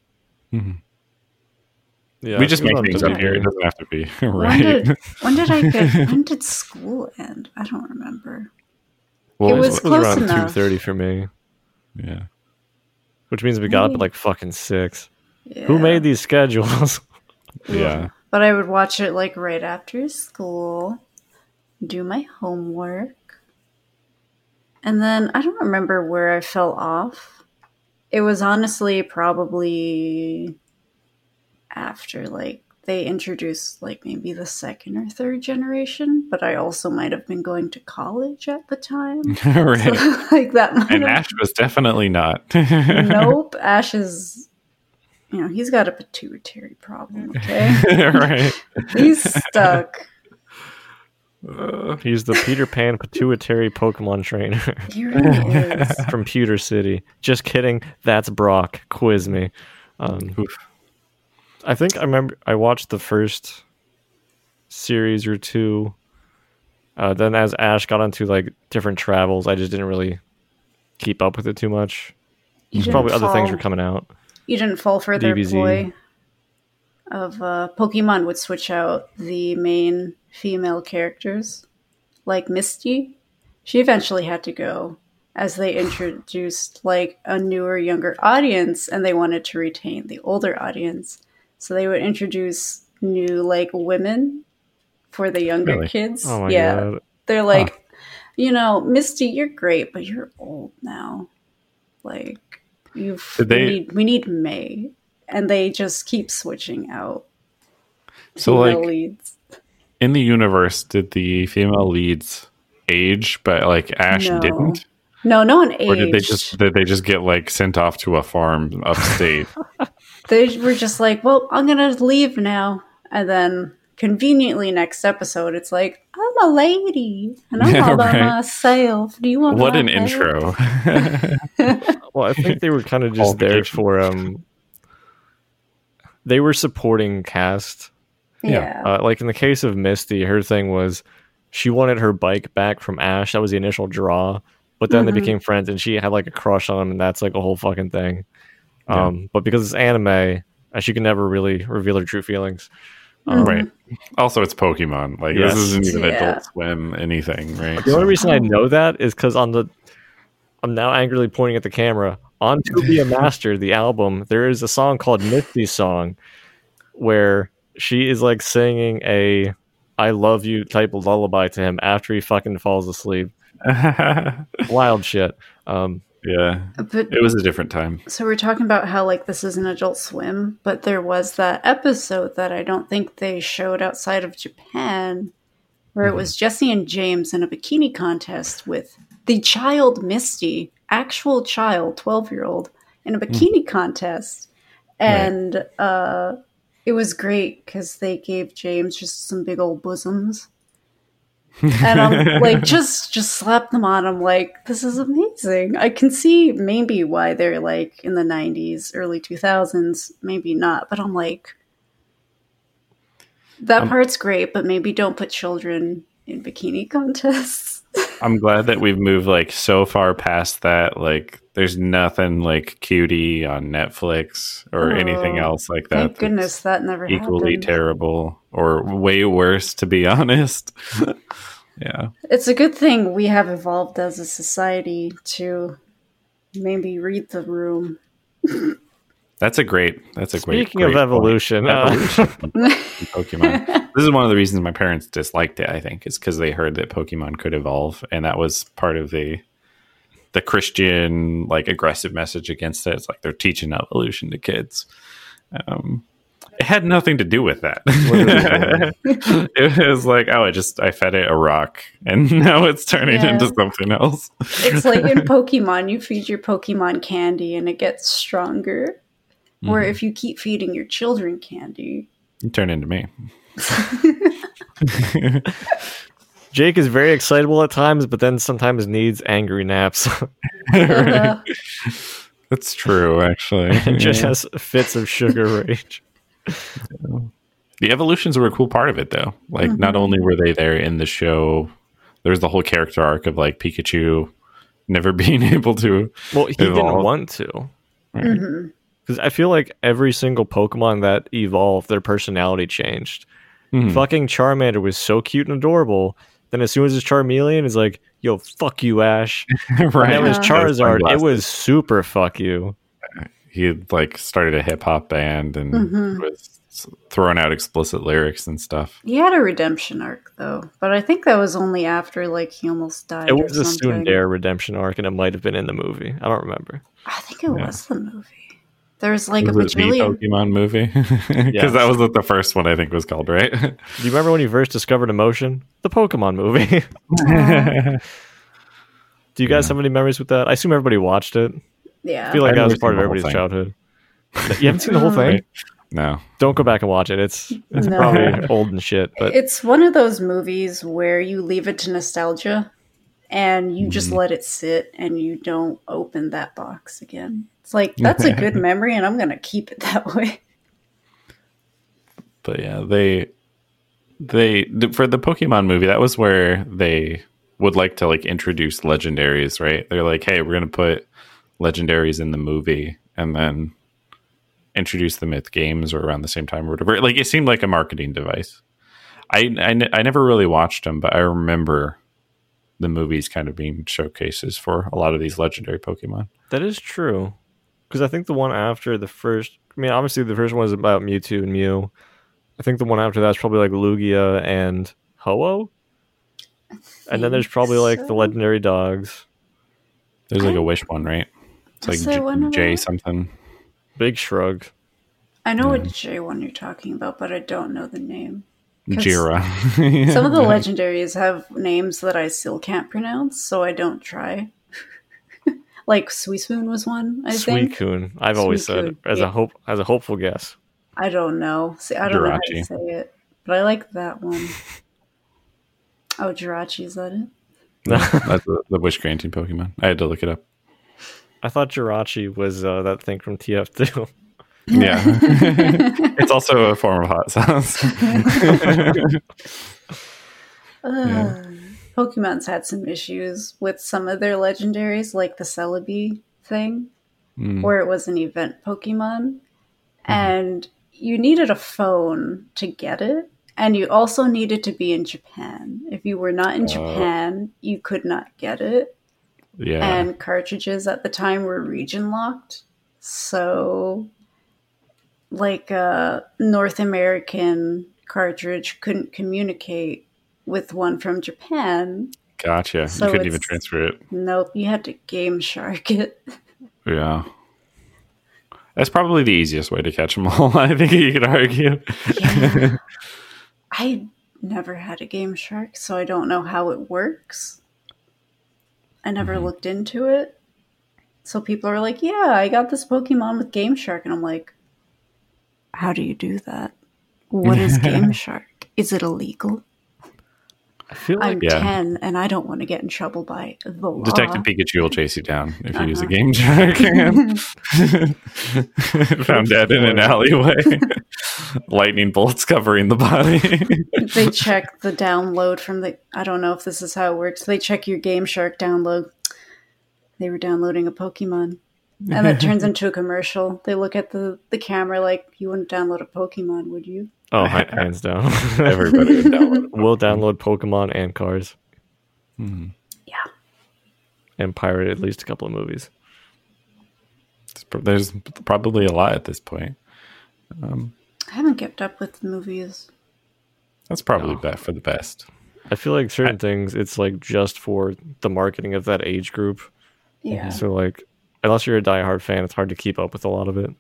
S2: Yeah,
S1: we just
S2: it was
S1: make
S2: on
S1: things up here. It
S2: W.
S1: doesn't have to be
S3: When
S1: right.
S3: did when did I get? when did school end? I don't remember.
S1: Well,
S3: it was
S2: It was
S3: close
S2: around two
S3: enough.
S2: thirty for me,
S1: yeah.
S2: which means we got up at like fucking six.
S3: Yeah.
S2: Who made these schedules?
S1: Yeah.
S3: But I would watch it like right after school, do my homework. And then I don't remember where I fell off. It was honestly probably after like they introduced like maybe the second or third generation, but I also might have been going to college at the time.
S1: right.
S3: So, like that might
S1: And
S3: have
S1: Ash was definitely not.
S3: Nope. Ash is you know, he's got a pituitary problem, okay?
S1: right.
S3: He's stuck.
S1: Uh,
S2: He's the Peter Pan pituitary Pokemon trainer
S3: Here he is.
S2: from Pewter City. Just kidding. That's Brock. Quiz me. Um. I think I remember I watched the first series or two. Uh, then as Ash got onto like different travels, I just didn't really keep up with it too much.
S3: You didn't
S2: Probably other things were coming out.
S3: You didn't fall for their
S2: DBZ.
S3: ploy of uh, Pokemon would switch out the main female characters, like Misty. She eventually had to go as they introduced like a newer, younger audience, and they wanted to retain the older audience. So they would introduce new like women for the younger
S1: Really?
S3: kids.
S2: Oh
S3: yeah,
S2: god.
S3: they're like, you know, Misty, you're great, but you're old now. Like, you've
S1: Did
S3: we,
S1: they-
S3: need, we need May, and they just keep switching out.
S1: So, like,
S3: leads.
S1: in the universe, did the female leads age, but like Ash
S3: No.
S1: didn't?
S3: No, no one aged.
S1: Or did they just did they just get like sent off to a farm upstate?
S3: They were just like, well, I'm gonna leave now, and then conveniently next episode, it's like, I'm a lady, and I'm
S1: Yeah,
S3: all by myself. Do you want
S1: what an
S3: help?"
S1: intro.
S2: Well, I think they were kind of just there
S1: Qualification.
S2: for um. They were supporting cast.
S3: Yeah.
S2: Uh, like in the case of Misty, her thing was she wanted her bike back from Ash. That was the initial draw. But then
S3: Mhm.
S2: they became friends, and she had like a crush on him, and that's like a whole fucking thing.
S1: Yeah.
S2: Um, but because it's anime, uh, she can never really reveal her true feelings. Um,
S1: right. Also, it's Pokemon. Like
S2: Yes.
S1: this isn't even
S3: Yeah.
S1: Adult Swim anything, right?
S2: The only reason I know that is because on the, I'm now angrily pointing at the camera. On To Be a Master, the album, there is a song called Misty Song, where she is like singing a "I love you" type of lullaby to him after he fucking falls asleep. Wild shit. Um,
S1: Yeah, uh,
S3: But
S1: it was a different time.
S3: so we're talking about how like this is an adult swim, but there was that episode that I don't think they showed outside of Japan where it mm-hmm. was Jessie and James in a bikini contest with the child Misty, actual child, 12 year old, in a hmm. bikini contest. And uh, it was great because they gave James just some big old bosoms. And I'm like, just just slap them on. I'm like, this is amazing. I can see maybe why they're like in the 90s, early 2000s, maybe not. But I'm like, that
S1: Um,
S3: part's great, but maybe don't put children in bikini contests.
S1: I'm glad that we've moved like so far past that. Like, there's nothing like cutie on Netflix or
S3: Oh,
S1: anything else like that.
S3: Thank goodness that never
S1: equally
S3: happened.
S1: terrible or way worse, to be honest. yeah,
S3: It's a good thing we have evolved as a society to maybe read the room.
S1: that's a great. That's a great.
S2: Speaking of
S1: great
S2: evolution,
S1: point.
S2: uh,
S1: Pokemon. this is one of the reasons my parents disliked it. I think is because they heard that Pokemon could evolve, and that was part of the the Christian like aggressive message against it. It's like they're teaching evolution to kids. Um, it had nothing to do with that. it was like, oh, I just I fed it a rock, and now it's turning
S3: Yeah.
S1: into something else.
S3: It's like in Pokemon, you feed your Pokemon candy and it gets stronger. Or
S1: Mhm.
S3: if you keep feeding your children candy,
S1: You turn into me.
S2: Jake is very excitable at times, but then sometimes needs angry naps.
S1: That's true, actually.
S2: and just
S1: Yeah.
S2: has fits of sugar rage.
S1: The evolutions were a cool part of it, though. Like, not only were they there in the show, there's the whole character arc of like Pikachu never being able to.
S2: Well, he didn't want to.
S3: mhm.
S2: Because I feel like every single Pokemon that evolved, their personality changed.
S1: Mhm.
S2: Fucking Charmander was so cute and adorable. Then as soon as it's Charmeleon, it's like, yo, fuck you, Ash. And
S1: right.
S2: then was Charizard. It was super fuck you.
S1: He had like started a hip hop band and
S3: Mhm.
S1: was throwing out explicit lyrics and stuff.
S3: he had a redemption arc though, but I think that was only after like he almost died.
S2: It
S3: or
S2: was a
S3: something.
S2: Tsundere redemption arc, and it might have been in the movie. I don't remember.
S3: I think it
S1: Yeah.
S3: was the movie. There's like
S1: was
S3: a
S1: it the
S3: bajillion.
S1: Pokemon movie? Because
S2: Yeah.
S1: that was what the first one I think was called, right?
S2: Do you remember when you first discovered emotion? The Pokemon movie. Do you guys
S1: Yeah.
S2: have any memories with that? I assume everybody watched it.
S3: Yeah.
S2: I feel like
S1: I've
S2: that was part of
S1: seen the whole
S2: everybody's
S1: thing.
S2: childhood. You haven't seen the whole thing?
S1: No.
S2: Don't go back and watch it. It's it's
S3: No.
S2: probably old and shit. But
S3: it's one of those movies where you leave it to nostalgia and you just
S1: Mm-hmm.
S3: let it sit and you don't open that box again. It's like that's a good memory and I'm going to keep it that way.
S1: but yeah, they they for the Pokemon movie, that was where they would like to like introduce legendaries, right? They're like, hey, we're gonna put legendaries in the movie and then introduce them at games or around the same time or whatever. Like it seemed like a marketing device. I I, I never really watched them, but I remember the movies kind of being showcases for a lot of these legendary Pokemon.
S2: that is true. Because I think the one after the first, I mean, obviously the first one is about Mewtwo and Mew. I think the one after that's probably like Lugia and Ho-Oh. And then there's probably like the legendary dogs.
S1: There's like a Wish one, right? It's like
S3: there
S1: J, J something.
S2: Big shrug.
S3: I know what J one you're talking about, but I don't know the name.
S1: Jira.
S3: Some of the legendaries have names that I still can't pronounce, so I don't try. Like Suispoon was one, I think.
S2: Suicune. I've always said as
S3: yeah.
S2: a hope as a hopeful guess.
S3: I don't know. See, I don't know how to say it, but I like that one. Oh, Jirachi, is that it?
S1: No, That's the, the wish granting Pokemon. I had to look it up.
S2: I thought Jirachi was uh, that thing from TF2.
S1: Yeah. it's also a form of hot sauce.
S3: Uh, Pokemon's had some issues with some of their legendaries, like the Celebi thing,
S1: Mm.
S3: where it was an event Pokemon, hmm. and you needed a phone to get it, and you also needed to be in Japan. If you were not in
S1: Oh.
S3: Japan, you could not get it.
S1: yeah.
S3: and cartridges at the time were region locked. So, like a North American cartridge couldn't communicate with one from Japan.
S1: Gotcha.
S3: So
S1: you couldn't even transfer it.
S3: Nope, you had to Game Shark it.
S1: Yeah. That's probably the easiest way to catch them all. I think you could argue.
S3: Yeah. I never had a Game Shark, so I don't know how it works. I never
S1: Mm-hmm.
S3: looked into it. So people are like, "Yeah, I got this Pokemon with Game Shark," and I'm like, "How do you do that? What is Game Shark? Is it illegal?"
S2: I feel
S3: I'm
S1: Yeah.
S3: 10 and I don't want to get in trouble by the law.
S1: Detective Pikachu will chase you down if you use a
S3: Uh-huh.
S1: game shark. Found dead in an alleyway. Lightning bolts covering the body.
S3: they check the download from the I don't know if this is how it works. They check your Game Shark download. They were downloading a Pokemon. And it turns into a commercial. They look at the, the camera like, you wouldn't download a Pokemon, would you?
S2: Oh, ha- hands down.
S1: Everybody would download.
S2: We'll download Pokemon and Cars
S1: Mhm.
S3: Yeah.
S2: and pirate at least a couple of movies.
S1: It's pro- There's probably a lot at this point. Um,
S3: I haven't kept up with the movies.
S1: that's probably
S2: No.
S1: best for the best.
S2: I feel like certain things it's like just for the marketing of that age group.
S3: Yeah.
S2: So like unless you're a diehard fan, it's hard to keep up with a lot of it.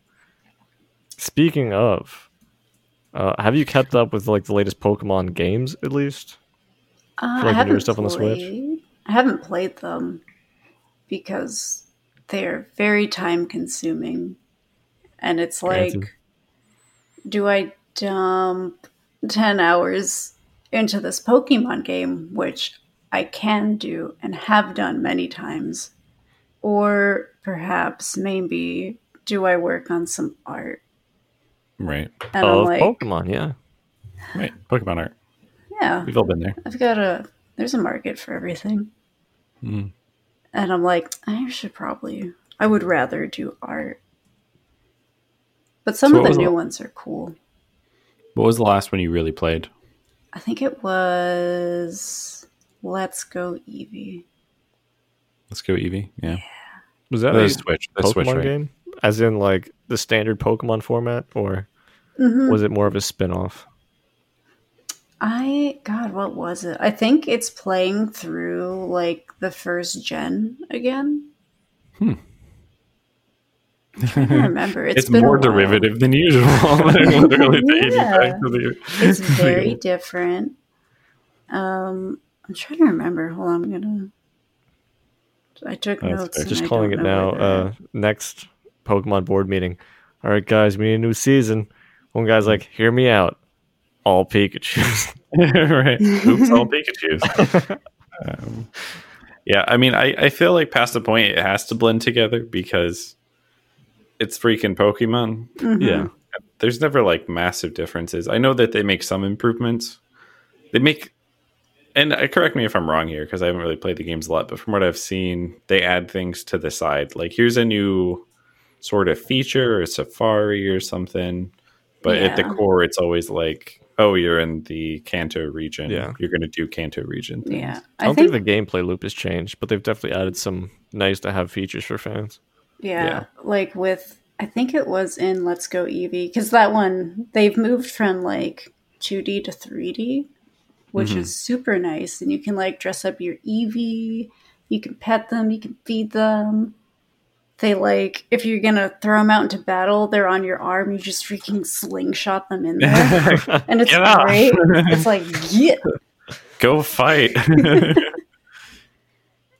S2: Speaking of, uh, have you kept up with like the latest Pokemon games at least?
S3: Uh,
S2: For, like,
S3: I haven't
S2: stuff on the Switch?
S3: played- I haven't played them because they're very time consuming. And it's like,
S2: Granted.
S3: do I dump 10 hours into this Pokemon game, which I can do and have done many times? Or perhaps maybe do I work on some art?
S1: Right.
S3: And
S2: of
S3: I'm like,
S2: Pokemon, yeah.
S1: Right. Pokemon art.
S3: yeah,
S1: We've all been there.
S3: I've got a, there's a market for everything.
S1: Mhm.
S3: And I'm like, I should probably, I would rather do art. But some
S1: So
S3: of the new
S1: the-
S3: ones are cool.
S1: What was the last one you really played?
S3: I think it was Let's Go Eevee.
S1: Let's go, Eevee. Yeah.
S2: Was that
S1: The
S2: a
S1: Switch. The
S2: Pokemon
S1: Switch, right?
S2: game? As in like the standard Pokemon format, or
S3: hmm
S2: was it more of a spin-off?
S3: I, God, what was it? I think it's playing through like the first gen again.
S1: Hmm.
S3: I can't remember.
S1: It's,
S3: it's been a
S1: more
S3: while.
S1: derivative than usual. Literally dating
S3: Yeah.
S1: to the.
S3: It's very different. Um, I'm trying to remember. Hold on, I'm gonna. I took
S1: That's
S3: notes.
S1: fair.
S3: and
S2: Just
S3: I
S2: calling
S3: don't
S2: it now. Uh, next Pokemon board meeting. All right, guys, we need a new season. One guy's like, "Hear me out, all Pikachu's."
S1: right. Oops, all Pikachu's. um, yeah, I mean, I, I feel like past the point it has to blend together because it's freaking Pokemon.
S3: at. Mhm.
S2: yeah,
S1: There's never like massive differences. I know that they make some improvements. They make, and uh, correct me if I'm wrong here because I haven't really played the games a lot, but from what I've seen, they add things to the side. Like here's a new sort of feature or Safari or something. But at the core, it's always like, oh, you're in the Kanto region.
S2: Yeah.
S1: You're going to do Kanto region. Things.
S3: Yeah,
S2: I
S3: I,
S2: don't
S3: think.
S2: think, the gameplay loop has changed, but they've definitely added some nice to have features for fans.
S3: yeah,
S1: yeah.
S3: like with. I think it was in Let's Go Eevee because that one they've moved from like 2D to 3D, which
S1: Mhm.
S3: is super nice, and you can like dress up your Eevee. You can pet them. You can feed them. They like if you're gonna throw them out into battle, they're on your arm. You just freaking slingshot them in there, and it's
S1: Get off.
S3: great. It's like yeah.
S1: Go fight.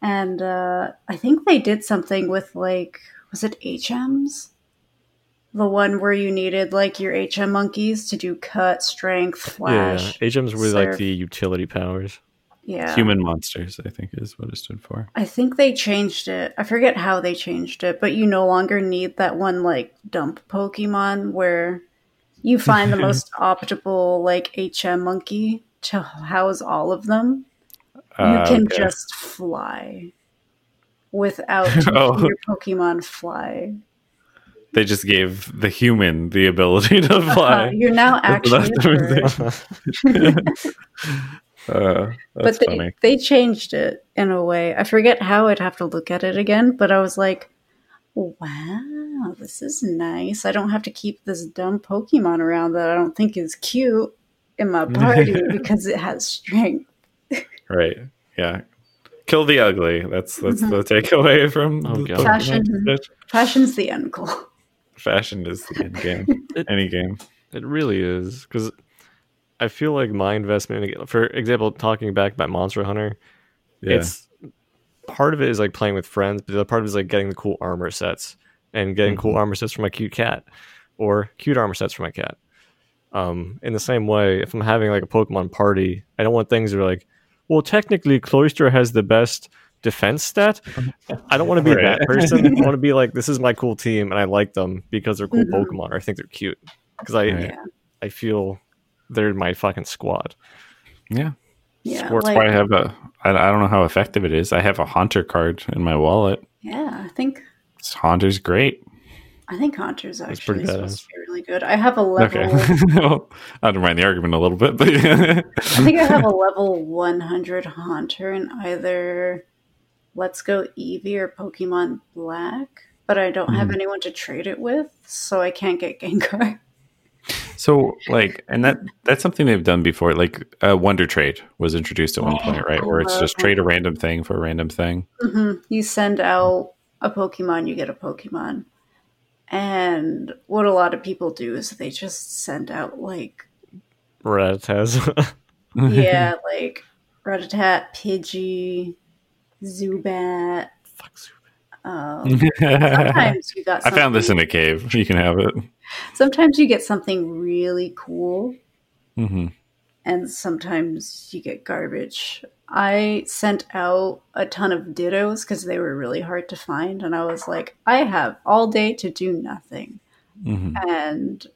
S3: And uh, I think they did something with like was it HMs? The one where you needed like your HM monkeys to do cut, strength, flash. Yeah.
S2: HMs were like the utility powers.
S3: Yeah.
S1: Human monsters, I think, is what it stood for.
S3: I think they changed it. I forget how they changed it, but you no longer need that one like dump Pokemon where you find the most optimal like HM monkey to house all of them. You
S1: Uh,
S3: can
S1: okay.
S3: just fly without
S1: Oh.
S3: your Pokemon fly.
S1: They just gave the human the ability to
S3: Uh,
S1: fly.
S3: you're now actually a
S1: the
S3: bird.
S1: Uh,
S3: but they,
S1: funny.
S3: they changed it in a way. I forget how I'd have to look at it again, but I was like, wow, this is nice. I don't have to keep this dumb Pokemon around that I don't think is cute in my party because it has strength.
S1: Right. Yeah. kill the ugly. That's that's the takeaway from
S2: Oh,
S1: the Pokemon
S3: Fashion. Fashion's the end goal.
S1: Fashion is the end game.
S2: It-
S1: Any game.
S2: It really is because I feel like my investment, for example, talking back about Monster Hunter,
S1: Yeah.
S2: it's part of it is like playing with friends, but the other part of it is like getting the cool armor sets and getting cool
S1: Mm-hmm.
S2: armor sets for my cute cat, or cute armor sets for my cat. Um, in the same way, if I'm having like a Pokemon party, I don't want things that are like, well, technically, Cloyster has the best defense stat. I don't want to be
S1: Right.
S2: that person. I want to be like, this is my cool team, and I like them because they're cool
S3: Mhm.
S2: Pokemon, or I think they're cute because I
S1: Right.
S3: Yeah.
S2: I feel they're my fucking squad.
S1: yeah.
S3: Yeah.
S1: That's
S3: Like,
S1: why I have a. I, I don't know how effective it is. I have a Haunter card in my wallet.
S3: yeah, I think
S1: Haunter's great.
S3: I think Haunter's actually
S2: pretty
S3: supposed to be really good. I have a level
S1: Okay. well, I don't mind the argument a little bit, but
S3: I think I have a level 100 Haunter in either Let's Go Eevee or Pokemon Black, but I don't have
S1: Mhm.
S3: anyone to trade it with, so I can't get Gengar.
S1: so like, and that that's something they've done before. Like, uh, Wonder Trade was introduced at one point, right? Where it's just trade a random thing for a random thing.
S3: hmm You send out a Pokemon, you get a Pokemon. And what a lot of people do is they just send out like
S2: Rattata.
S3: yeah, like Rattata, Pidgey, Zubat.
S2: Fuck Zubat.
S3: Um, sometimes you got.
S1: I found this in a cave. You can have it.
S3: Sometimes you get something really cool,
S1: hmm
S3: and sometimes you get garbage. I sent out a ton of Dittos because they were really hard to find, and I was like, I have all day to do nothing.
S1: hmm
S3: And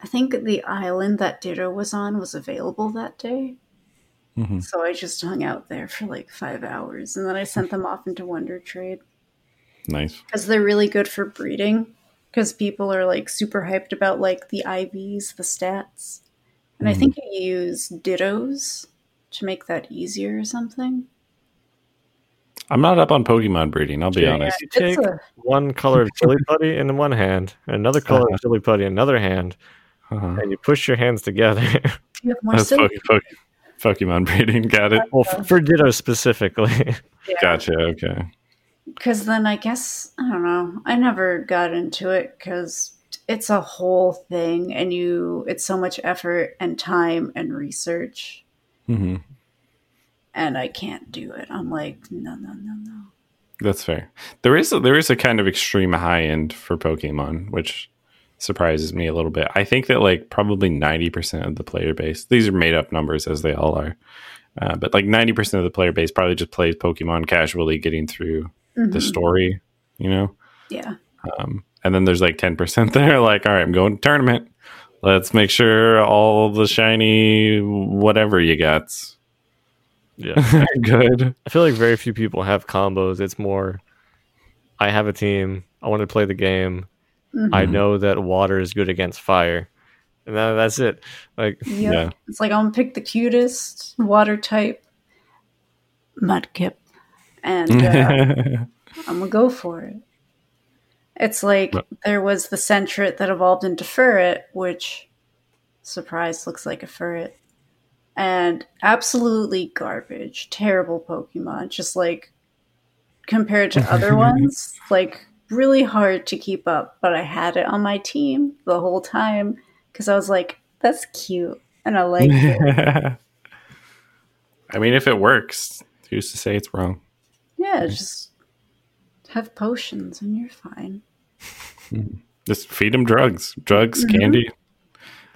S3: I think the island that Ditto was on was available that day.
S1: hmm
S3: So I just hung out there for like five hours, and then I sent them off into Wonder Trade.
S1: Nice.
S3: because they're really good for breeding because people are like super hyped about like the IVs, the stats. And I
S1: Mhm.
S3: think you use dittos to make that easier or something.
S1: I'm not up on Pokemon breeding. I'll be
S2: Yeah.
S1: honest.
S2: You take
S3: a,
S2: one color of Silly Putty in one hand, and another color
S1: Uh-huh.
S2: of Silly Putty in another hand,
S1: Uh-huh.
S2: and you push your hands together.
S3: you have more
S1: That's
S3: silk.
S1: Poke- Poke- Pokemon breeding. Got it.
S2: well, f- for Ditto specifically.
S1: Gotcha. Okay.
S3: Because then I guess, I don't know, I never got into it because it's a whole thing and you, it's so much effort and time and research.
S1: hmm
S3: And I can't do it. I'm like, no, no, no, no.
S1: That's fair. There is a, there is a kind of extreme high end for Pokemon, which surprises me a little bit. I think that like probably ninety percent of the player base. These are made up numbers as they all are, uh, but like ninety percent of the player base probably just plays Pokemon casually, getting through the
S3: Mhm.
S1: story. You know,
S3: Yeah.
S1: um, and then there's like ten percent there, like, all right, I'm going to tournament. Let's make sure all the shiny whatever you got
S2: yeah.
S1: good.
S2: I feel like very few people have combos. It's more, I have a team. I want to play the game. I
S1: Mhm.
S2: know that water is good against fire, and that, that's it. Like,
S3: Yep.
S1: Yeah.
S3: It's like I'm gonna pick the cutest water type mudkip, and uh, I'm gonna go for it. It's like
S1: Right.
S3: there was the Sentret that evolved into Furret, which surprise looks like a ferret, and absolutely garbage, terrible Pokemon. Just like compared to other ones, like really hard to keep up. But I had it on my team the whole time because I was like, "That's cute," and I like it.
S1: I mean, if it works, who's to say it's wrong?
S3: Yeah, just have potions and you're fine.
S1: Just feed them drugs, drugs,
S3: Mhm.
S1: candy.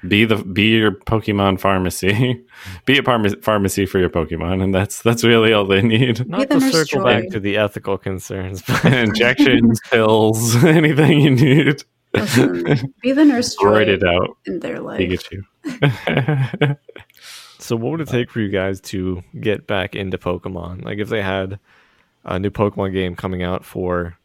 S1: Be the be your Pokemon pharmacy. be a pharma- pharmacy for your Pokemon, and that's that's really all they need.
S2: not to circle
S3: joy.
S2: back to the ethical concerns, but
S1: Injections, pills, anything you need.
S3: Listen, be the nurse joy
S1: Write it out,
S3: in their life.
S1: Pikachu.
S2: So, what would it take for you guys to get back into Pokemon? Like, if they had a new Pokemon game coming out for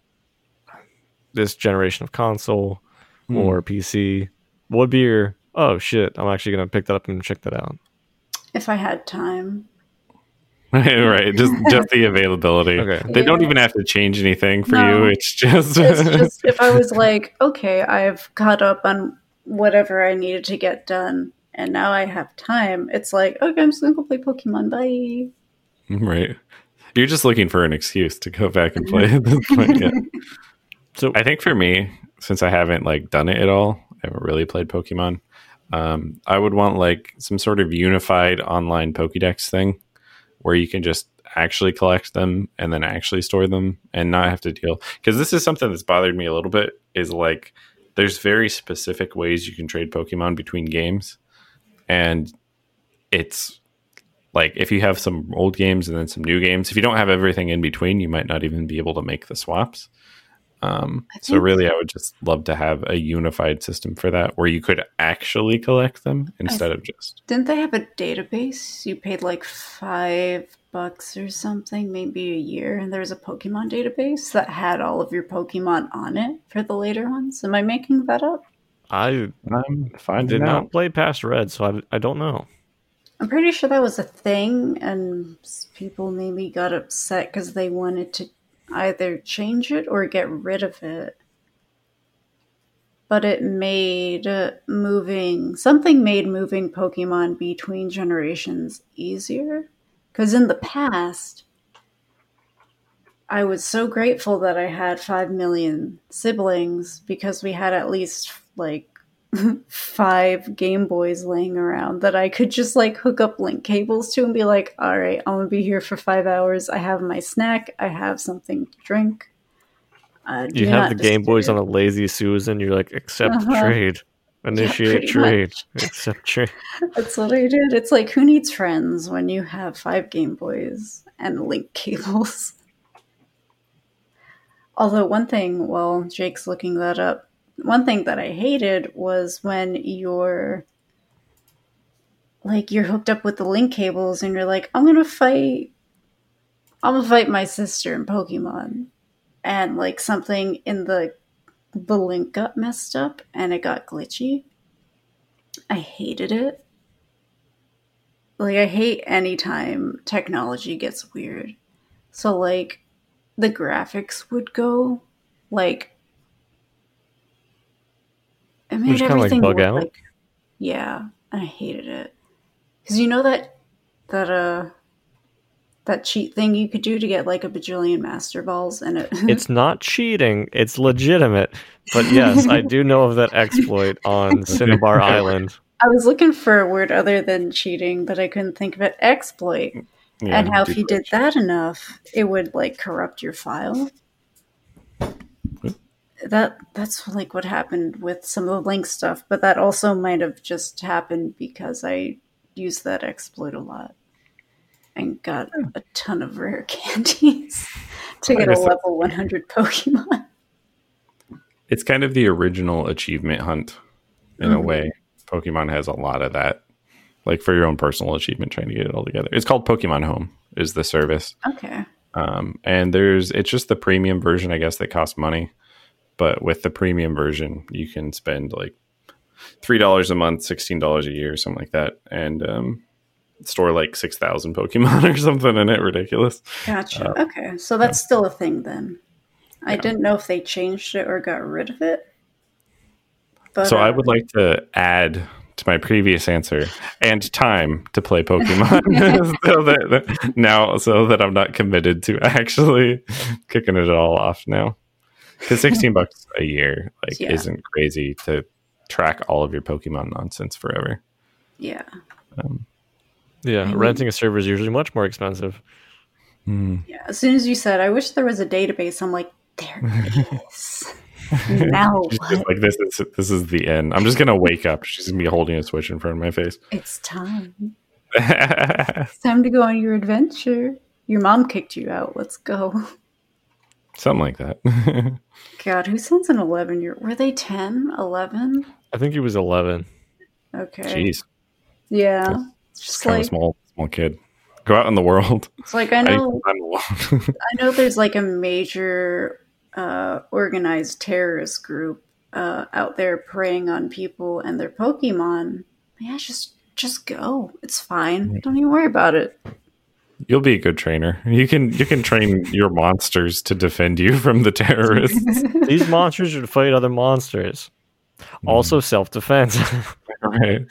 S2: this generation of console
S1: Hmm.
S2: or PC, what would be your oh shit? I'm actually gonna pick that up and check that out.
S3: If I had time.
S1: right, just just the availability.
S2: Okay.
S1: They don't even have to change anything for
S3: No.
S1: you. It's just,
S3: It's just if I was like, okay, I've caught up on whatever I needed to get done and now I have time, it's like, okay, I'm just gonna go play Pokemon. Bye.
S1: right. You're just looking for an excuse to go back and play at this point. Yeah.
S2: So
S1: I think for me, since I haven't like done it at all, I haven't really played Pokemon. Um, I would want like some sort of unified online Pokédex thing where you can just actually collect them and then actually store them and not have to deal. Because this is something that's bothered me a little bit. Is like there's very specific ways you can trade Pokemon between games, and it's like if you have some old games and then some new games, if you don't have everything in between, you might not even be able to make the swaps. Um, so really, I would just love to have a unified system for that, where you could actually collect them instead of just.
S3: Didn't they have a database? You paid like five bucks or something, maybe a year, and there was a Pokemon database that had all of your Pokemon on it for the later ones. Am I making that up?
S2: I
S1: I'm
S2: I
S1: finding
S2: did
S1: out.
S2: not play past red, so I, I don't know.
S3: I'm pretty sure that was a thing, and people maybe got upset because they wanted to either change it or get rid of it. But it made uh, moving something made moving Pokemon between generations easier. Because in the past, I was so grateful that I had 5 million siblings because we had at least like five Game Boys laying around that I could just like hook up link cables to and be like, all right, I'm gonna be here for five hours. I have my snack, I have something to drink. Uh,
S2: You have the Game Boys on a lazy Susan. You're like, accept
S3: Uh-huh.
S2: trade, initiate
S3: pretty
S2: trade, accept trade.
S3: That's what I did. It's like, who needs friends when you have five Game Boys and link cables? Although, one thing, while Jake's looking that up, one thing that I hated was when you're like, you're hooked up with the link cables and you're like, I'm gonna fight, I'm gonna fight my sister in Pokemon. And like something in the the link got messed up and it got glitchy. I hated it. Like I hate anytime technology gets weird. So like the graphics would go like it made
S2: Just kinda, like,
S3: look
S2: out?
S3: like yeah, and I hated it. Cuz you know that that uh that cheat thing you could do to get like a bajillion master balls and it
S2: It's not cheating; it's legitimate. But yes, I do know of that exploit on Cinnabar Island.
S3: I was looking for a word other than cheating, but I couldn't think of it. Exploit.
S1: Yeah,
S3: and how if you did that enough, it would like corrupt your file. That that's like what happened with some of the link stuff, but that also might have just happened because I used that exploit a lot and got a ton of rare candies to get a level 100 Pokemon.
S1: It's kind of the original achievement hunt in a
S3: Mhm.
S1: way. Pokemon has a lot of that. Like for your own personal achievement, trying to get it all together. It's called Pokemon Home, is the service.
S3: Okay.
S1: Um, and there's it's just the premium version, I guess, that costs money. But with the premium version, you can spend like three dollars a month, sixteen dollars a year, something like that, and um, store like six thousand Pokemon or something in it. Ridiculous.
S3: Gotcha. okay. So that's still a thing then. I didn't know if they changed it or got rid of it. But
S1: so I
S3: uh,
S1: would like to add to my previous answer and time to play Pokemon so that- now so that I'm not committed to actually kicking it all off now. Because 16 bucks a year like
S3: Yeah.
S1: isn't crazy to track all of your Pokemon nonsense forever.
S3: yeah.
S2: Um, yeah,
S3: mean-
S2: renting a server is usually much more expensive. Hmm.
S3: Yeah, as soon as you said, I wish there was a database, I'm like, there is. now
S1: She's
S3: what?
S1: just like this is this is the end. I'm just gonna wake up. She's gonna be holding a switch in front of my face.
S3: It's time. It's time to go on your adventure. Your mom kicked you out. Let's go.
S1: Something like that.
S3: God, who sends an 11 year? Were they 10? 11?
S2: I think he was 11.
S3: Okay.
S1: Jeez,
S3: Yeah. Just
S1: kind of
S3: like,
S1: a small small kid. Go out in the world.
S3: it's like I
S1: I
S3: know
S1: alone.
S3: I know there's like a major uh, organized terrorist group uh, out there preying on people and their Pokemon. Yeah, just just go. It's fine. Don't even worry about it.
S1: You'll be a good trainer. You can you can train your monsters to defend you from the terrorists.
S2: These monsters should fight other monsters. Also, self defense.
S1: right.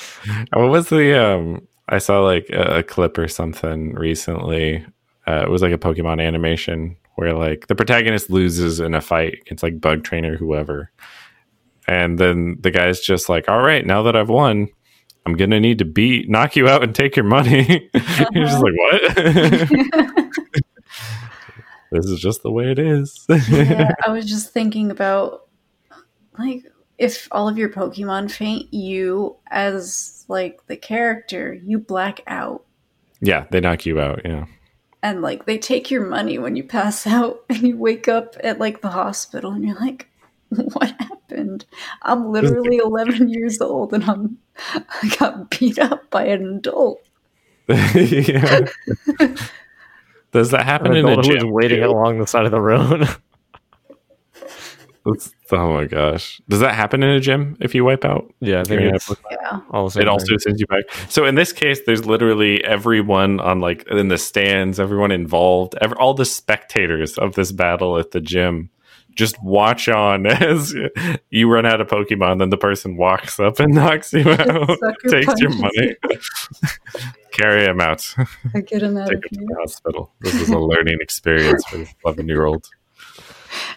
S1: What was the um I saw like a, a clip or something recently Uh, it was like a Pokemon animation where like the protagonist loses in a fight against like Bug Trainer, whoever, and then the guy's just like, "All right, now that I've won, I'm gonna need to beat, knock you out, and take your money." Uh-huh. You're just like, "What?" this is just the way it is.
S3: yeah, I was just thinking about like if all of your Pokemon faint, you as like the character, you black out.
S1: Yeah, they knock you out. Yeah
S3: and like they take your money when you pass out and you wake up at like the hospital and you're like what happened i'm literally 11 years old and i'm i got beat up by an adult
S1: yeah. does that happen an in a gym
S2: waiting too? along the side of the road
S1: That's, oh my gosh. Does that happen in a gym if you wipe out?
S2: Yeah, I think it's, yeah.
S1: Also it also sends you back. So in this case, there's literally everyone on like in the stands, everyone involved, every, all the spectators of this battle at the gym just watch on as you run out of Pokemon, then the person walks up and knocks you out, takes punches. your money, carry him out.
S3: I get him out
S1: Take him to the hospital. This is a learning experience for this 11 year old.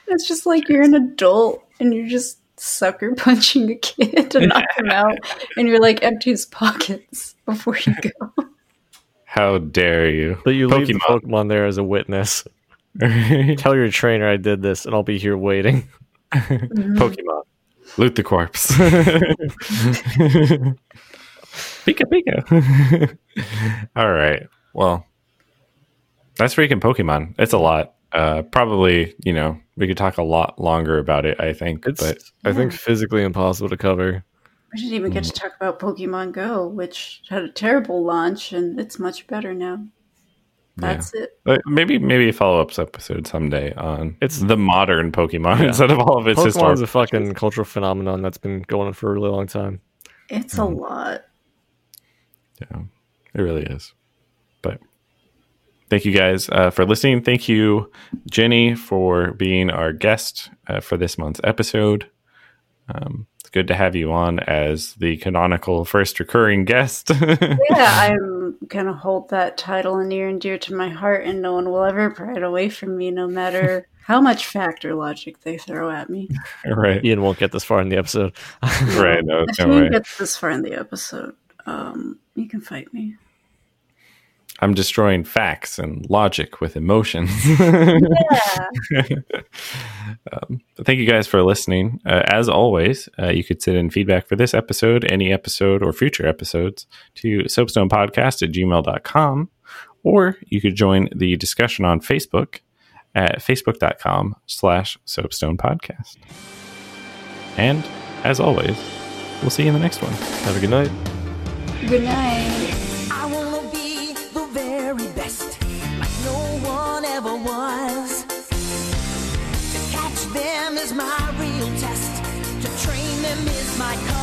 S3: It's just like you're an adult and you're just sucker punching a kid to knock him out, and you're like empty his pockets before you go.
S1: How dare you?
S2: But you Pokemon. leave the Pokemon there as a witness. Tell your trainer I did this, and I'll be here waiting.
S1: Mm-hmm. Pokemon, loot the corpse. Pika Pika. All right. Well, that's freaking Pokemon. It's a lot. Uh, probably, you know, we could talk a lot longer about it. I think,
S2: it's,
S1: but
S2: I think physically impossible to cover.
S3: We didn't even get mm. to talk about Pokemon Go, which had a terrible launch, and it's much better now. That's yeah. it.
S1: Maybe maybe a follow up episode someday on it's the modern Pokemon yeah. instead of all of its history.
S2: Pokemon's a fucking cultural phenomenon that's been going on for a really long time.
S3: It's mm. a lot.
S1: Yeah, it really is. But thank you guys uh, for listening. Thank you, Jennie, for being our guest uh, for this month's episode. Um, it's good to have you on as the canonical first recurring guest.
S3: yeah, I'm going to hold that title near and dear to my heart, and no one will ever pry it away from me, no matter how much factor logic they throw at me.
S1: Right.
S2: Ian won't get this far in the episode.
S1: right. No,
S3: if no Ian gets this far in the episode, um, you can fight me.
S1: I'm destroying facts and logic with emotions. yeah. um, thank you guys for listening. Uh, as always, uh, you could send in feedback for this episode, any episode, or future episodes to soapstonepodcast at gmail.com, or you could join the discussion on Facebook at facebook.com slash soapstonepodcast. And as always, we'll see you in the next one.
S2: Have a good night.
S3: Good night. Is my real test. To train them is my.